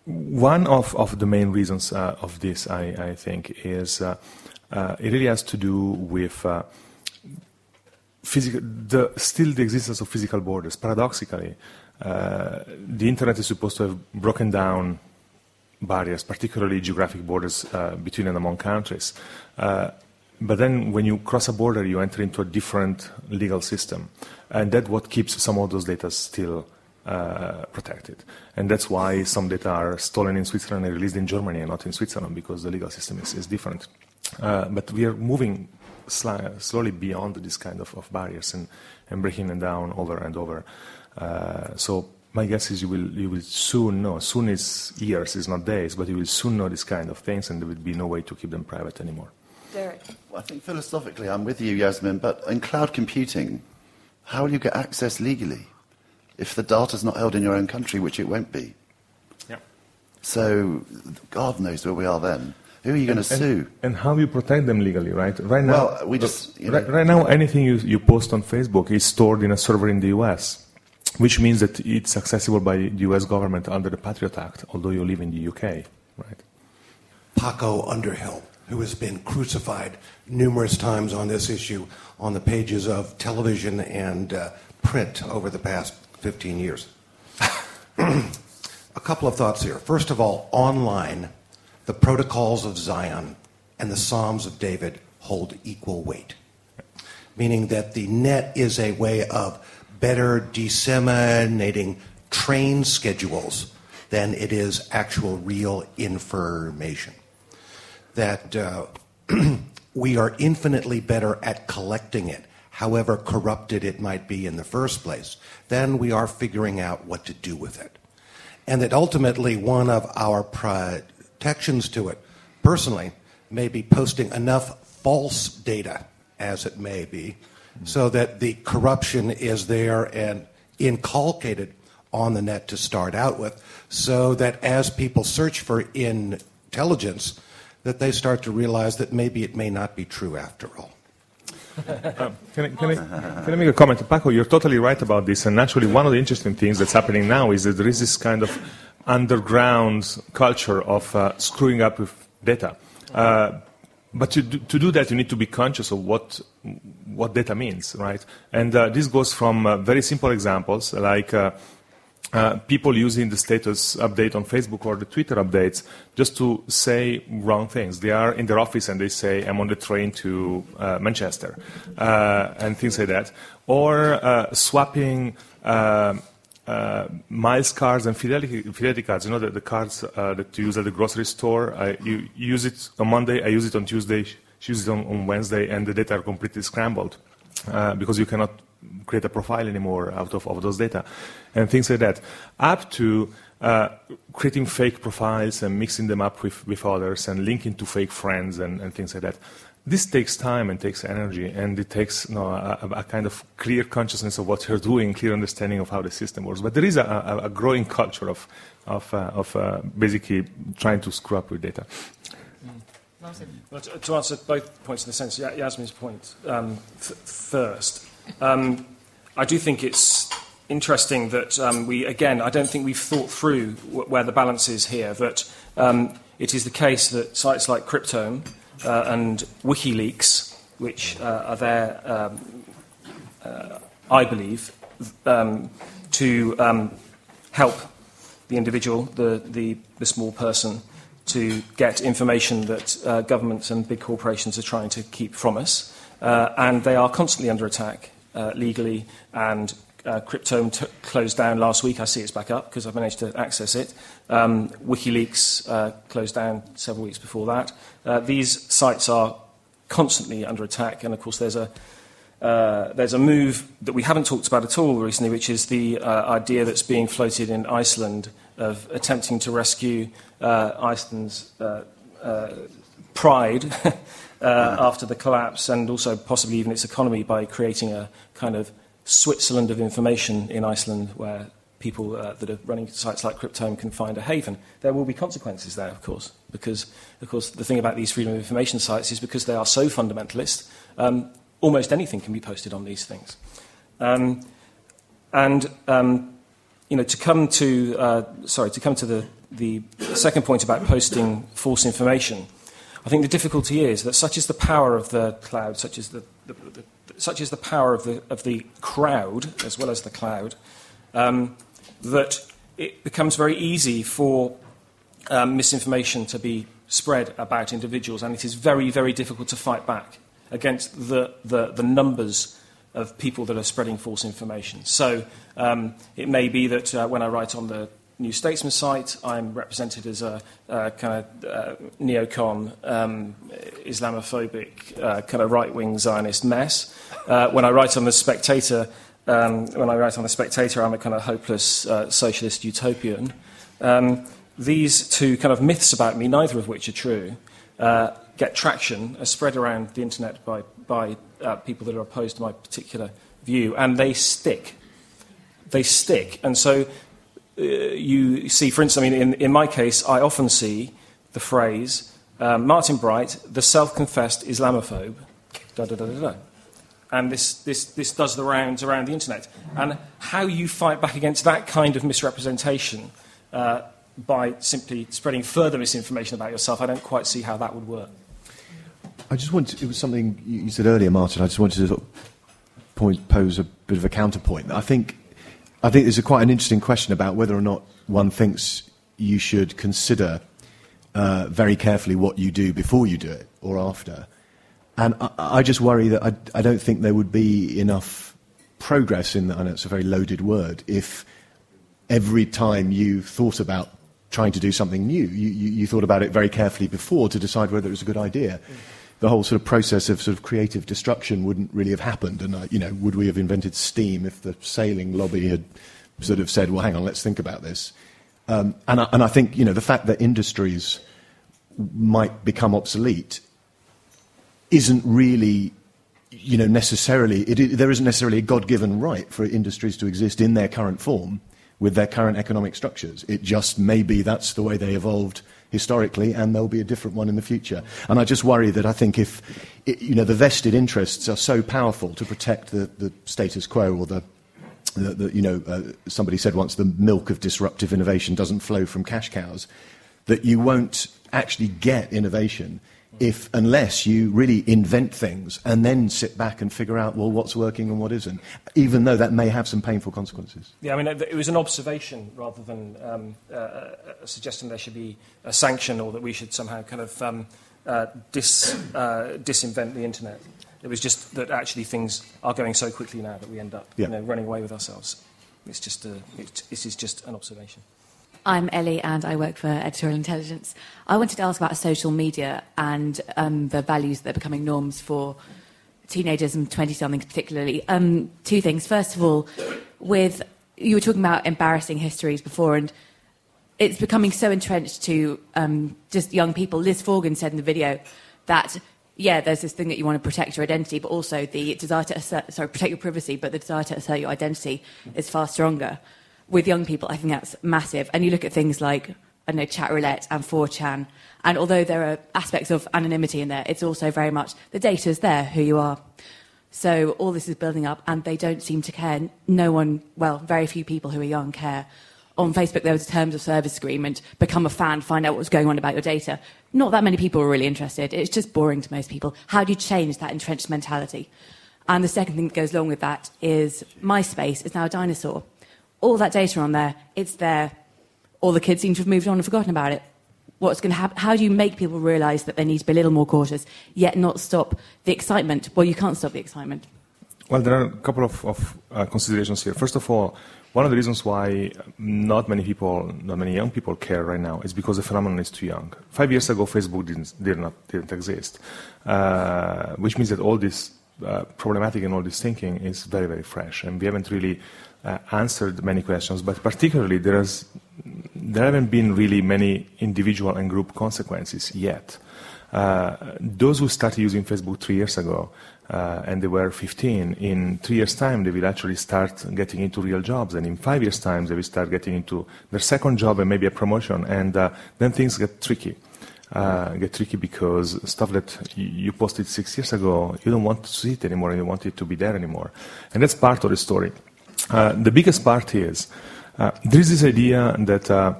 one of, of the main reasons uh, of this, I, I think, is it really has to do with physical, the, still the existence of physical borders. Paradoxically, the internet is supposed to have broken down barriers, particularly geographic borders uh, between and among countries. Uh, but then when you cross a border, you enter into a different legal system. And that's what keeps some of those data still uh, protected. And that's why some data are stolen in Switzerland and released in Germany and not in Switzerland because the legal system is, is different. Uh, but we are moving sl- slowly beyond this kind of, of barriers and, and breaking them down over and over. Uh, so my guess is you will, you will soon know. Soon is years, is not days, but you will soon know this kind of things, and there will be no way to keep them private anymore. Derek. Well, I think philosophically, I'm with you, Yasmin, but in cloud computing, how will you get access legally if the data's not held in your own country, which it won't be? Yeah. So, God knows where we are then. Who are you going to sue? And how you protect them legally, right? Right now, Well, we just, you know- right, right now, anything you, you post on Facebook is stored in a server in the US, which means that it's accessible by the US government under the Patriot Act, although you live in the UK, right? Paco Underhill, who has been crucified numerous times on this issue on the pages of television and uh, print over the past 15 years. A couple of thoughts here. First of all, online, the protocols of Zion and the Psalms of David hold equal weight, meaning that the net is a way of better disseminating train schedules than it is actual real information that uh, we are infinitely better at collecting it, however corrupted it might be in the first place, than we are figuring out what to do with it. And that ultimately one of our protections to it, personally, may be posting enough false data, as it may be, so that the corruption is there and inculcated on the net to start out with, so that as people search for intelligence, that they start to realize that maybe it may not be true after all. Can I, can, I, can I make a comment? Paco, you're totally right about this. And actually, one of the interesting things that's happening now is that there is this kind of underground culture of uh, screwing up with data. Uh, but to do, to do that, you need to be conscious of what, what data means, right? And uh, this goes from uh, very simple examples like uh, people using the status update on Facebook or the Twitter updates just to say wrong things. They are in their office and they say, I'm on the train to uh, Manchester, uh, and things like that. Or uh, swapping uh, uh, miles cards and fidelity, fidelity cards. You know, the, the cards that you use at the grocery store. I, you use it on Monday, I use it on Tuesday, she uses it on, on Wednesday, and the data are completely scrambled because you cannot create a profile anymore out of, of those data and things like that. Up to uh, creating fake profiles and mixing them up with, with others and linking to fake friends and, and things like that. This takes time and takes energy and it takes you know, a, a, kind of clear consciousness of what you're doing clear understanding of how the system works. But there is a, a, a growing culture of, of, uh, of uh, basically trying to screw up with data. Well, to, to answer both points in a sense, Yasmin's point um, f- first, um, I do think it's interesting that um, we, again, I don't think we've thought through wh- where the balance is here, that um, it is the case that sites like Cryptome uh, and WikiLeaks, which uh, are there, um, uh, I believe, um, to um, help the individual, the, the, the small person, to get information that uh, governments and big corporations are trying to keep from us. Uh, and they are constantly under attack legally. And uh, Cryptome t- closed down last week. I see it's back up because I've managed to access it. Um, WikiLeaks uh, closed down several weeks before that. Uh, these sites are constantly under attack. And of course, there's a uh, there's a move that we haven't talked about at all recently, which is the uh, idea that's being floated in Iceland of attempting to rescue uh, Iceland's uh, uh, pride uh, after the collapse and also possibly even its economy by creating a kind of Switzerland of information in Iceland where people uh, that are running sites like Cryptome can find a haven. There will be consequences there, of course, because, of course, the thing about these freedom of information sites is because they are so fundamentalist, um, almost anything can be posted on these things. Um, and um, you know, to come to uh, sorry, to come to the, the second point about posting false information, I think the difficulty is that such is the power of the cloud, such is the, the, the such is the power of the of the crowd as well as the cloud, um, that it becomes very easy for um, misinformation to be spread about individuals, and it is very very difficult to fight back against the, the, the numbers of people that are spreading false information. So um, it may be that uh, when I write on the New Statesman site, I'm represented as a, a kind of uh, neocon, um, Islamophobic, uh, kind of right wing Zionist mess. Uh, when I write on the Spectator, um, when I write on The Spectator, I'm a kind of hopeless uh, socialist utopian. Um, these two kind of myths about me, neither of which are true, uh, get traction, are spread around the internet by, by uh, people that are opposed to my particular view, and they stick. They stick. And so uh, you see, for instance, I mean, in, in my case, I often see the phrase um, Martin Bright, the self confessed Islamophobe, da da da. And this, this, this does the rounds around the internet. And how you fight back against that kind of misrepresentation uh, by simply spreading further misinformation about yourself, I don't quite see how that would work. I just wanted, it was something you said earlier, Martin. I just wanted to sort of point, pose a bit of a counterpoint. I think, I think there's a quite an interesting question about whether or not one thinks you should consider uh, very carefully what you do before you do it or after. And I, I just worry that I, I, don't think there would be enough progress in, that. I know it's a very loaded word, if every time you thought about trying to do something new, you, you, you thought about it very carefully before to decide whether it was a good idea. Mm. The whole sort of process of sort of creative destruction wouldn't really have happened. And, uh, you know, would we have invented steam if the sailing lobby had sort of said, well, hang on, let's think about this? Um, and, I, and I think, you know, the fact that industries might become obsolete isn't really you know, necessarily, it, there isn't necessarily a God given right for industries to exist in their current form with their current economic structures. It just may be that's the way they evolved historically, and there'll be a different one in the future. And I just worry that I think if, it, you know, the vested interests are so powerful to protect the, the status quo or the the, the, you know, uh, somebody said once the milk of disruptive innovation doesn't flow from cash cows, that you won't actually get innovation if unless you really invent things and then sit back and figure out well what's working and what isn't even though that may have some painful consequences. Yeah i mean it was an observation rather than um, uh, suggesting there should be a sanction or that we should somehow kind of um, uh, dis, uh, disinvent the internet. It was just that actually things are going so quickly now that we end up yeah. you know, running away with ourselves. It's just a, it, this is just an observation I'm Ellie and I work for Editorial Intelligence. I wanted to ask about social media and um, the values that are becoming norms for teenagers and 20 somethings, particularly. Um, two things. First of all, with you were talking about embarrassing histories before, and it's becoming so entrenched to um, just young people. Liz Forgan said in the video that yeah, there's this thing that you want to protect your identity, but also the desire to assert, sorry, protect your privacy, but the desire to assert your identity is far stronger with young people, I think that's massive. And you look at things like, I don't know, chat roulette and 4chan, and although there are aspects of anonymity in there, it's also very much the data is there, who you are. So all this is building up, and they don't seem to care. No one, well, very few people who are young care. On Facebook, there was a terms of service agreement become a fan, find out what's going on about your data. Not that many people were really interested. It's just boring to most people. How do you change that entrenched mentality? And the second thing that goes along with that is MySpace is now a dinosaur all that data on there, it's there. All the kids seem to have moved on and forgotten about it. What's going to happen? How do you make people realise that they need to be a little more cautious, yet not stop the excitement? Well, you can't stop the excitement. Well, there are a couple of, of uh, considerations here. First of all, one of the reasons why not many people, not many young people care right now is because the phenomenon is too young. Five years ago, Facebook didn't, did not, didn't exist, uh, which means that all this uh, problematic and all this thinking is very, very fresh, and we haven't really uh, answered many questions, but particularly there, has, there haven't been really many individual and group consequences yet. Uh, those who started using Facebook three years ago uh, and they were 15, in three years' time they will actually start getting into real jobs, and in five years' time they will start getting into their second job and maybe a promotion, and uh, then things get tricky. Uh, get tricky because stuff that you posted six years ago, you don't want to see it anymore and you want it to be there anymore. And that's part of the story. Uh, the biggest part is uh, there is this idea that uh,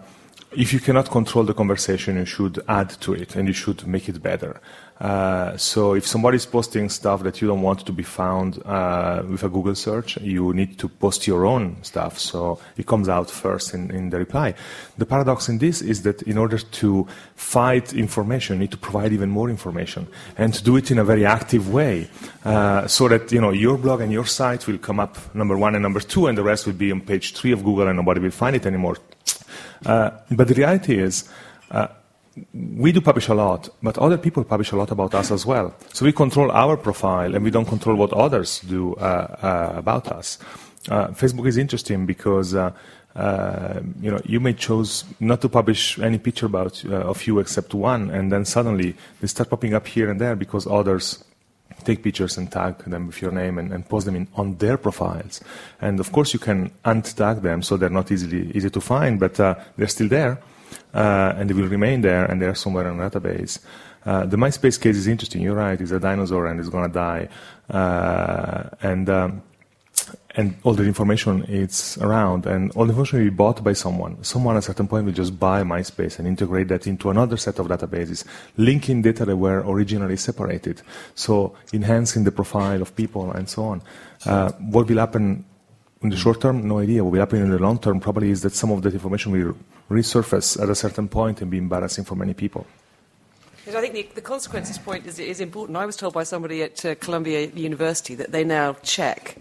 if you cannot control the conversation, you should add to it and you should make it better. Uh, so if somebody is posting stuff that you don't want to be found uh, with a Google search, you need to post your own stuff so it comes out first in, in, the reply. The paradox in this is that in order to fight information, you need to provide even more information and to do it in a very active way uh, so that you know your blog and your site will come up number one and number two and the rest will be on page three of Google and nobody will find it anymore. Uh, but the reality is uh, we do publish a lot, but other people publish a lot about us as well. So we control our profile and we don't control what others do uh, uh, about us. Uh, Facebook is interesting because uh, uh, you know you may choose not to publish any picture about uh, of you except one, and then suddenly they start popping up here and there because others take pictures and tag them with your name and, and post them in, on their profiles. And of course, you can untag them so they're not easily easy to find, but they're still there, uh, and they will remain there, and they're somewhere in a database. Uh, the MySpace case is interesting. You're right; it's a dinosaur and it's going to die, uh, and. Um, and all the information is around, and all the information will be bought by someone. Someone at a certain point will just buy MySpace and integrate that into another set of databases, linking data that were originally separated, so enhancing the profile of people and so on. Uh, what will happen in the short term? No idea. What will happen in the long term probably is that some of that information will resurface at a certain point and be embarrassing for many people. I think the, the consequences point is, is important. I was told by somebody at uh, Columbia University that they now check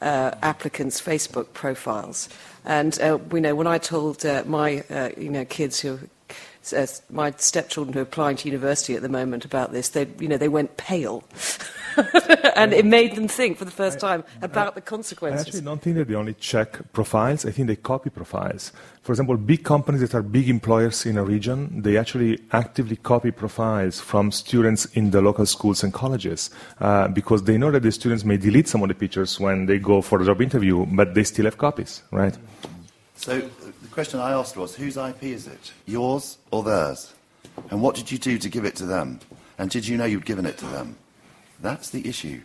uh, applicants' Facebook profiles. And uh, we know when I told uh, my uh, you know kids who uh, my stepchildren who are applying to university at the moment about this, they you know they went pale. and it made them think for the first time about the consequences. I actually don't think that they only check profiles. I think they copy profiles. For example, big companies that are big employers in a region, they actually actively copy profiles from students in the local schools and colleges uh, because they know that the students may delete some of the pictures when they go for a job interview, but they still have copies, right? So the question I asked was, whose IP is it? Yours or theirs? And what did you do to give it to them? And did you know you'd given it to them? That's the issue.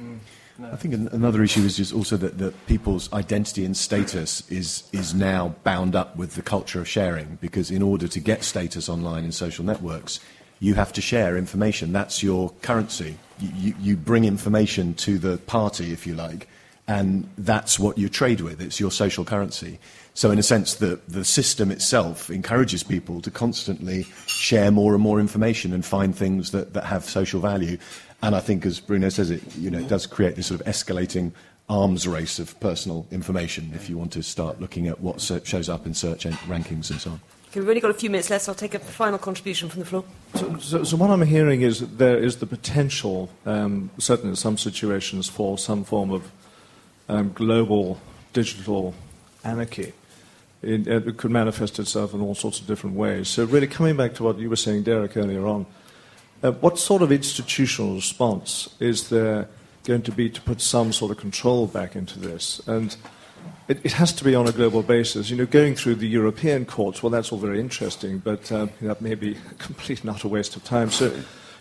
Mm, no. I think another issue is just also that, that people's identity and status is, is now bound up with the culture of sharing because in order to get status online in social networks, you have to share information. That's your currency. You, you, you bring information to the party, if you like, and that's what you trade with. It's your social currency. So, in a sense, the, the system itself encourages people to constantly share more and more information and find things that, that have social value. And I think, as Bruno says, it, you know, it does create this sort of escalating arms race of personal information if you want to start looking at what shows up in search rankings and so on. Okay, we've only got a few minutes left, so I'll take a final contribution from the floor. So, so, so what I'm hearing is that there is the potential, um, certainly in some situations, for some form of um, global digital anarchy. It, it, could manifest itself in all sorts of different ways. So, really, coming back to what you were saying, Derek, earlier on, uh, what sort of institutional response is there going to be to put some sort of control back into this? And it, it has to be on a global basis. You know, going through the European courts, well, that's all very interesting, but um, that may be a complete not a waste of time. So,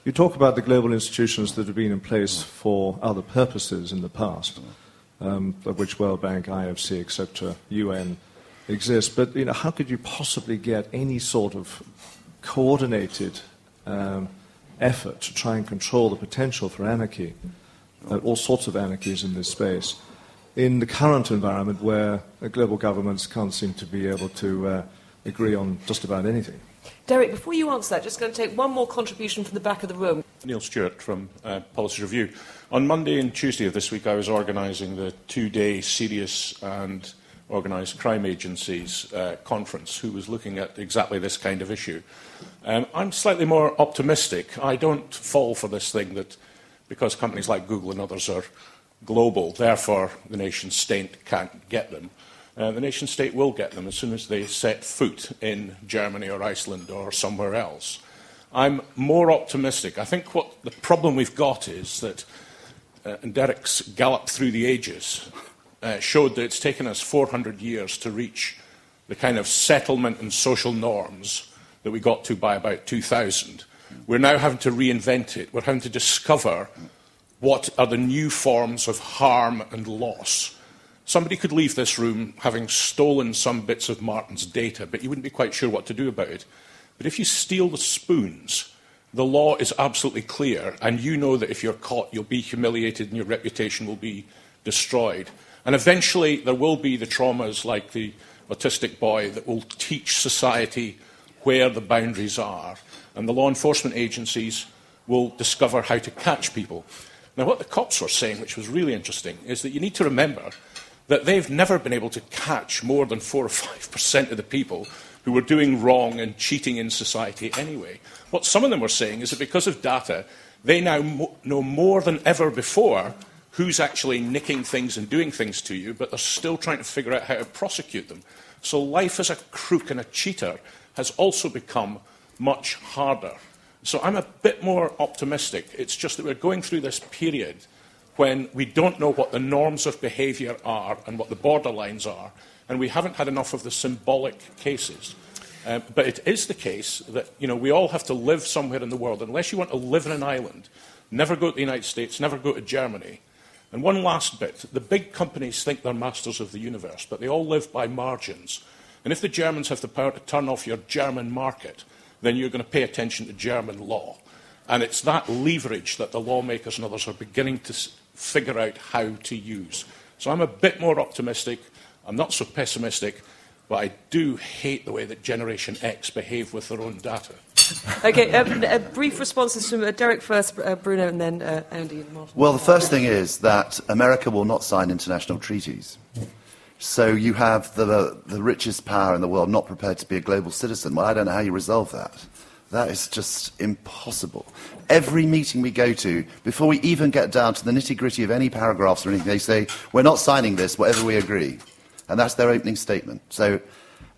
you talk about the global institutions that have been in place for other purposes in the past um, of which World Bank, IFC, etc., UN exist. But you know, how could you possibly get any sort of coordinated um, effort to try and control the potential for anarchy, uh, all sorts of anarchies in this space, in the current environment where global governments can't seem to be able to uh, agree on just about anything? Derek, before you answer that, just going to take one more contribution from the back of the room. Neil Stewart from uh, Policy Review. On Monday and Tuesday of this week, I was organising the two-day serious and organised crime agencies uh, conference, who was looking at exactly this kind of issue. Um, I'm slightly more optimistic. I don't fall for this thing that because companies like Google and others are global, therefore the nation state can't get them. Uh, the nation state will get them as soon as they set foot in Germany or Iceland or somewhere else. I'm more optimistic. I think what the problem we've got is that, uh, and Derek's gallop through the ages uh, showed that it's taken us 400 years to reach the kind of settlement and social norms that we got to by about 2000. We're now having to reinvent it. We're having to discover what are the new forms of harm and loss Somebody could leave this room having stolen some bits of Martin's data, but you wouldn't be quite sure what to do about it. But if you steal the spoons, the law is absolutely clear, and you know that if you're caught, you'll be humiliated and your reputation will be destroyed. And eventually, there will be the traumas like the autistic boy that will teach society where the boundaries are, and the law enforcement agencies will discover how to catch people. Now, what the cops were saying, which was really interesting, is that you need to remember that they've never been able to catch more than 4 or 5% of the people who were doing wrong and cheating in society anyway. What some of them were saying is that because of data, they now mo- know more than ever before who's actually nicking things and doing things to you, but they're still trying to figure out how to prosecute them. So life as a crook and a cheater has also become much harder. So I'm a bit more optimistic. It's just that we're going through this period when we don't know what the norms of behaviour are and what the borderlines are, and we haven't had enough of the symbolic cases. Um, but it is the case that you know, we all have to live somewhere in the world. Unless you want to live in an island, never go to the United States, never go to Germany. And one last bit the big companies think they're masters of the universe, but they all live by margins. And if the Germans have the power to turn off your German market, then you're going to pay attention to German law. And it's that leverage that the lawmakers and others are beginning to figure out how to use. So I'm a bit more optimistic. I'm not so pessimistic, but I do hate the way that Generation X behave with their own data. okay, um, uh, brief responses from uh, Derek first, uh, Bruno, and then uh, Andy and Martin. Well, the first thing is that America will not sign international treaties. So you have the, the richest power in the world not prepared to be a global citizen. Well, I don't know how you resolve that. That is just impossible. Every meeting we go to, before we even get down to the nitty gritty of any paragraphs or anything, they say, We're not signing this, whatever we agree. And that's their opening statement. So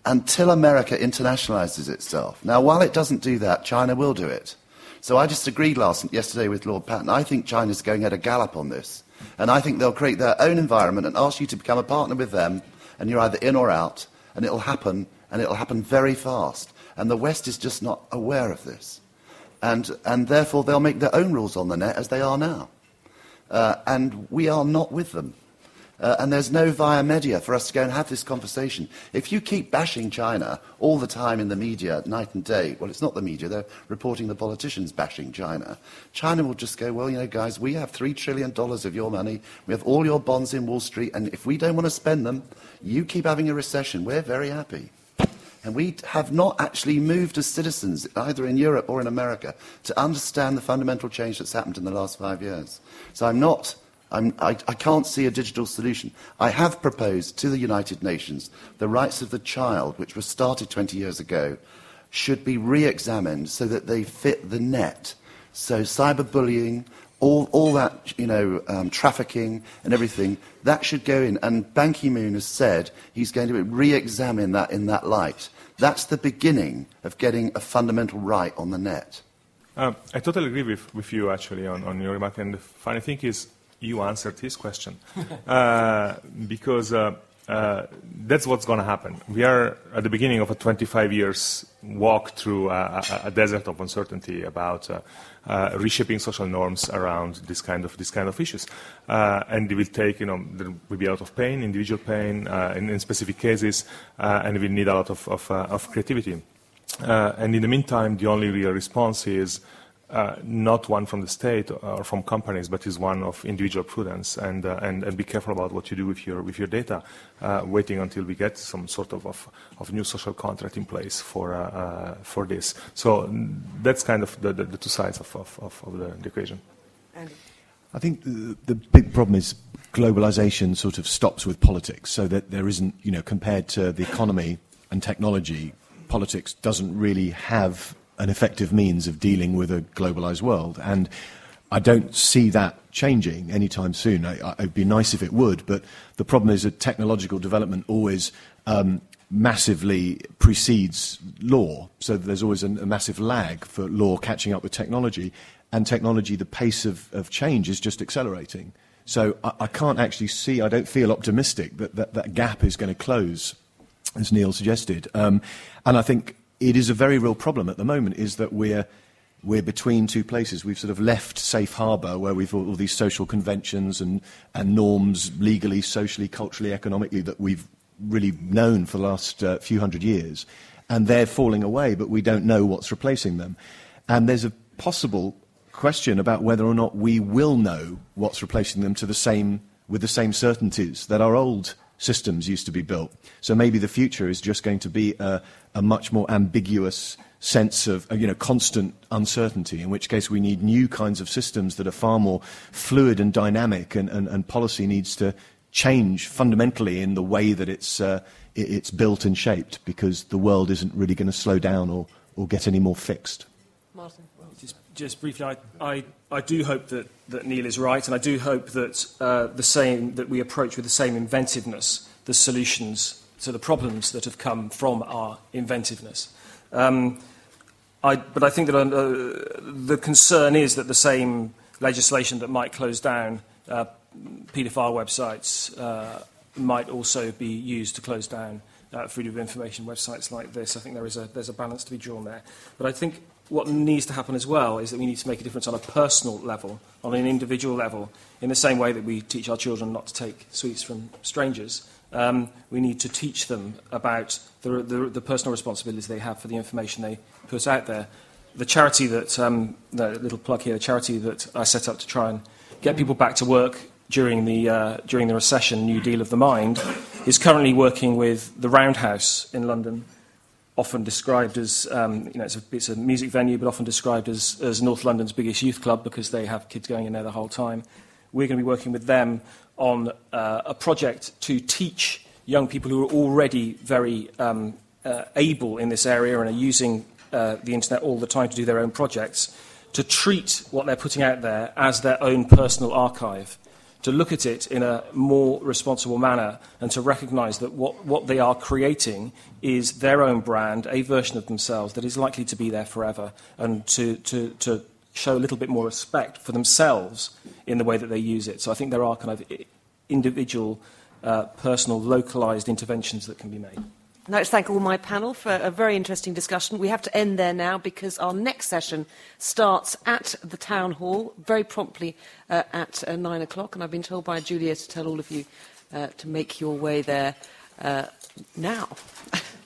until America internationalizes itself, now, while it doesn't do that, China will do it. So I just agreed last, yesterday with Lord Patten. I think China's going at a gallop on this. And I think they'll create their own environment and ask you to become a partner with them, and you're either in or out, and it'll happen, and it'll happen very fast. And the West is just not aware of this. And, and therefore, they'll make their own rules on the net as they are now. Uh, and we are not with them. Uh, and there's no via media for us to go and have this conversation. If you keep bashing China all the time in the media, night and day, well, it's not the media, they're reporting the politicians bashing China. China will just go, well, you know, guys, we have $3 trillion of your money, we have all your bonds in Wall Street, and if we don't want to spend them, you keep having a recession. We're very happy. And we have not actually moved as citizens, either in Europe or in America, to understand the fundamental change that's happened in the last five years. So I'm not, I'm, I, I can't see a digital solution. I have proposed to the United Nations the rights of the child, which was started 20 years ago, should be re-examined so that they fit the net. So cyberbullying, all, all that, you know, um, trafficking and everything, that should go in. And Ban Ki-moon has said he's going to re-examine that in that light. That's the beginning of getting a fundamental right on the net. Uh, I totally agree with, with you, actually, on, on your remark. And the funny thing is, you answered his question. uh, because uh, uh, that's what's going to happen. We are at the beginning of a 25 years walk through a, a, desert of uncertainty about uh, uh, reshaping social norms around this kind of this kind of issues, uh, and it will take you know there will be a lot of pain, individual pain in, in, specific cases, and we need a lot of of, of creativity. and in the meantime, the only real response is uh, not one from the state or from companies, but is one of individual prudence and, uh, and, and, be careful about what you do with your, with your data, uh, waiting until we get some sort of, of, of new social contract in place for, uh, uh, for this. So that's kind of the, the, the two sides of, of, of the, the, equation. I think the, the big problem is globalization sort of stops with politics, so that there isn't, you know, compared to the economy and technology, politics doesn't really have an effective means of dealing with a globalized world. And I don't see that changing anytime soon. I, it'd be nice if it would, but the problem is that technological development always um, massively precedes law. So there's always a, a, massive lag for law catching up with technology. And technology, the pace of, of change is just accelerating. So I, I, can't actually see, I don't feel optimistic that that, that gap is going to close, as Neil suggested. Um, and I think it is a very real problem at the moment is that we're, we're between two places. We've sort of left safe harbour where we've all, all these social conventions and, and norms, legally, socially, culturally, economically, that we've really known for the last uh, few hundred years. And they're falling away, but we don't know what's replacing them. And there's a possible question about whether or not we will know what's replacing them to the same, with the same certainties that our old systems used to be built. So maybe the future is just going to be a, a much more ambiguous sense of you know constant uncertainty in which case we need new kinds of systems that are far more fluid and dynamic and, and, and policy needs to change fundamentally in the way that it's uh, it, it's built and shaped because the world isn't really going to slow down or, or get any more fixed Martin just briefly, I, I, I do hope that, that Neil is right, and I do hope that uh, the same that we approach with the same inventiveness the solutions to the problems that have come from our inventiveness. Um, I, but I think that uh, the concern is that the same legislation that might close down uh, paedophile websites uh, might also be used to close down uh, freedom of information websites like this. I think there is a, there's a balance to be drawn there. But I think what needs to happen as well is that we need to make a difference on a personal level, on an individual level, in the same way that we teach our children not to take sweets from strangers. Um, we need to teach them about the, the, the personal responsibility they have for the information they put out there. The charity that, um, the little plug here, the charity that I set up to try and get people back to work during the, uh, during the recession, New Deal of the Mind, is currently working with the Roundhouse in London, often described as, um, you know, it's a, it's a music venue, but often described as, as North London's biggest youth club because they have kids going in there the whole time. We're going to be working with them on uh, a project to teach young people who are already very um, uh, able in this area and are using uh, the internet all the time to do their own projects, to treat what they're putting out there as their own personal archive to look at it in a more responsible manner and to recognize that what, what they are creating is their own brand, a version of themselves that is likely to be there forever, and to, to, to show a little bit more respect for themselves in the way that they use it. So I think there are kind of individual, uh, personal, localized interventions that can be made. I'd like to thank all my panel for a very interesting discussion. We have to end there now because our next session starts at the town hall very promptly uh, at uh, nine o'clock, and I've been told by Julia to tell all of you uh, to make your way there uh, now.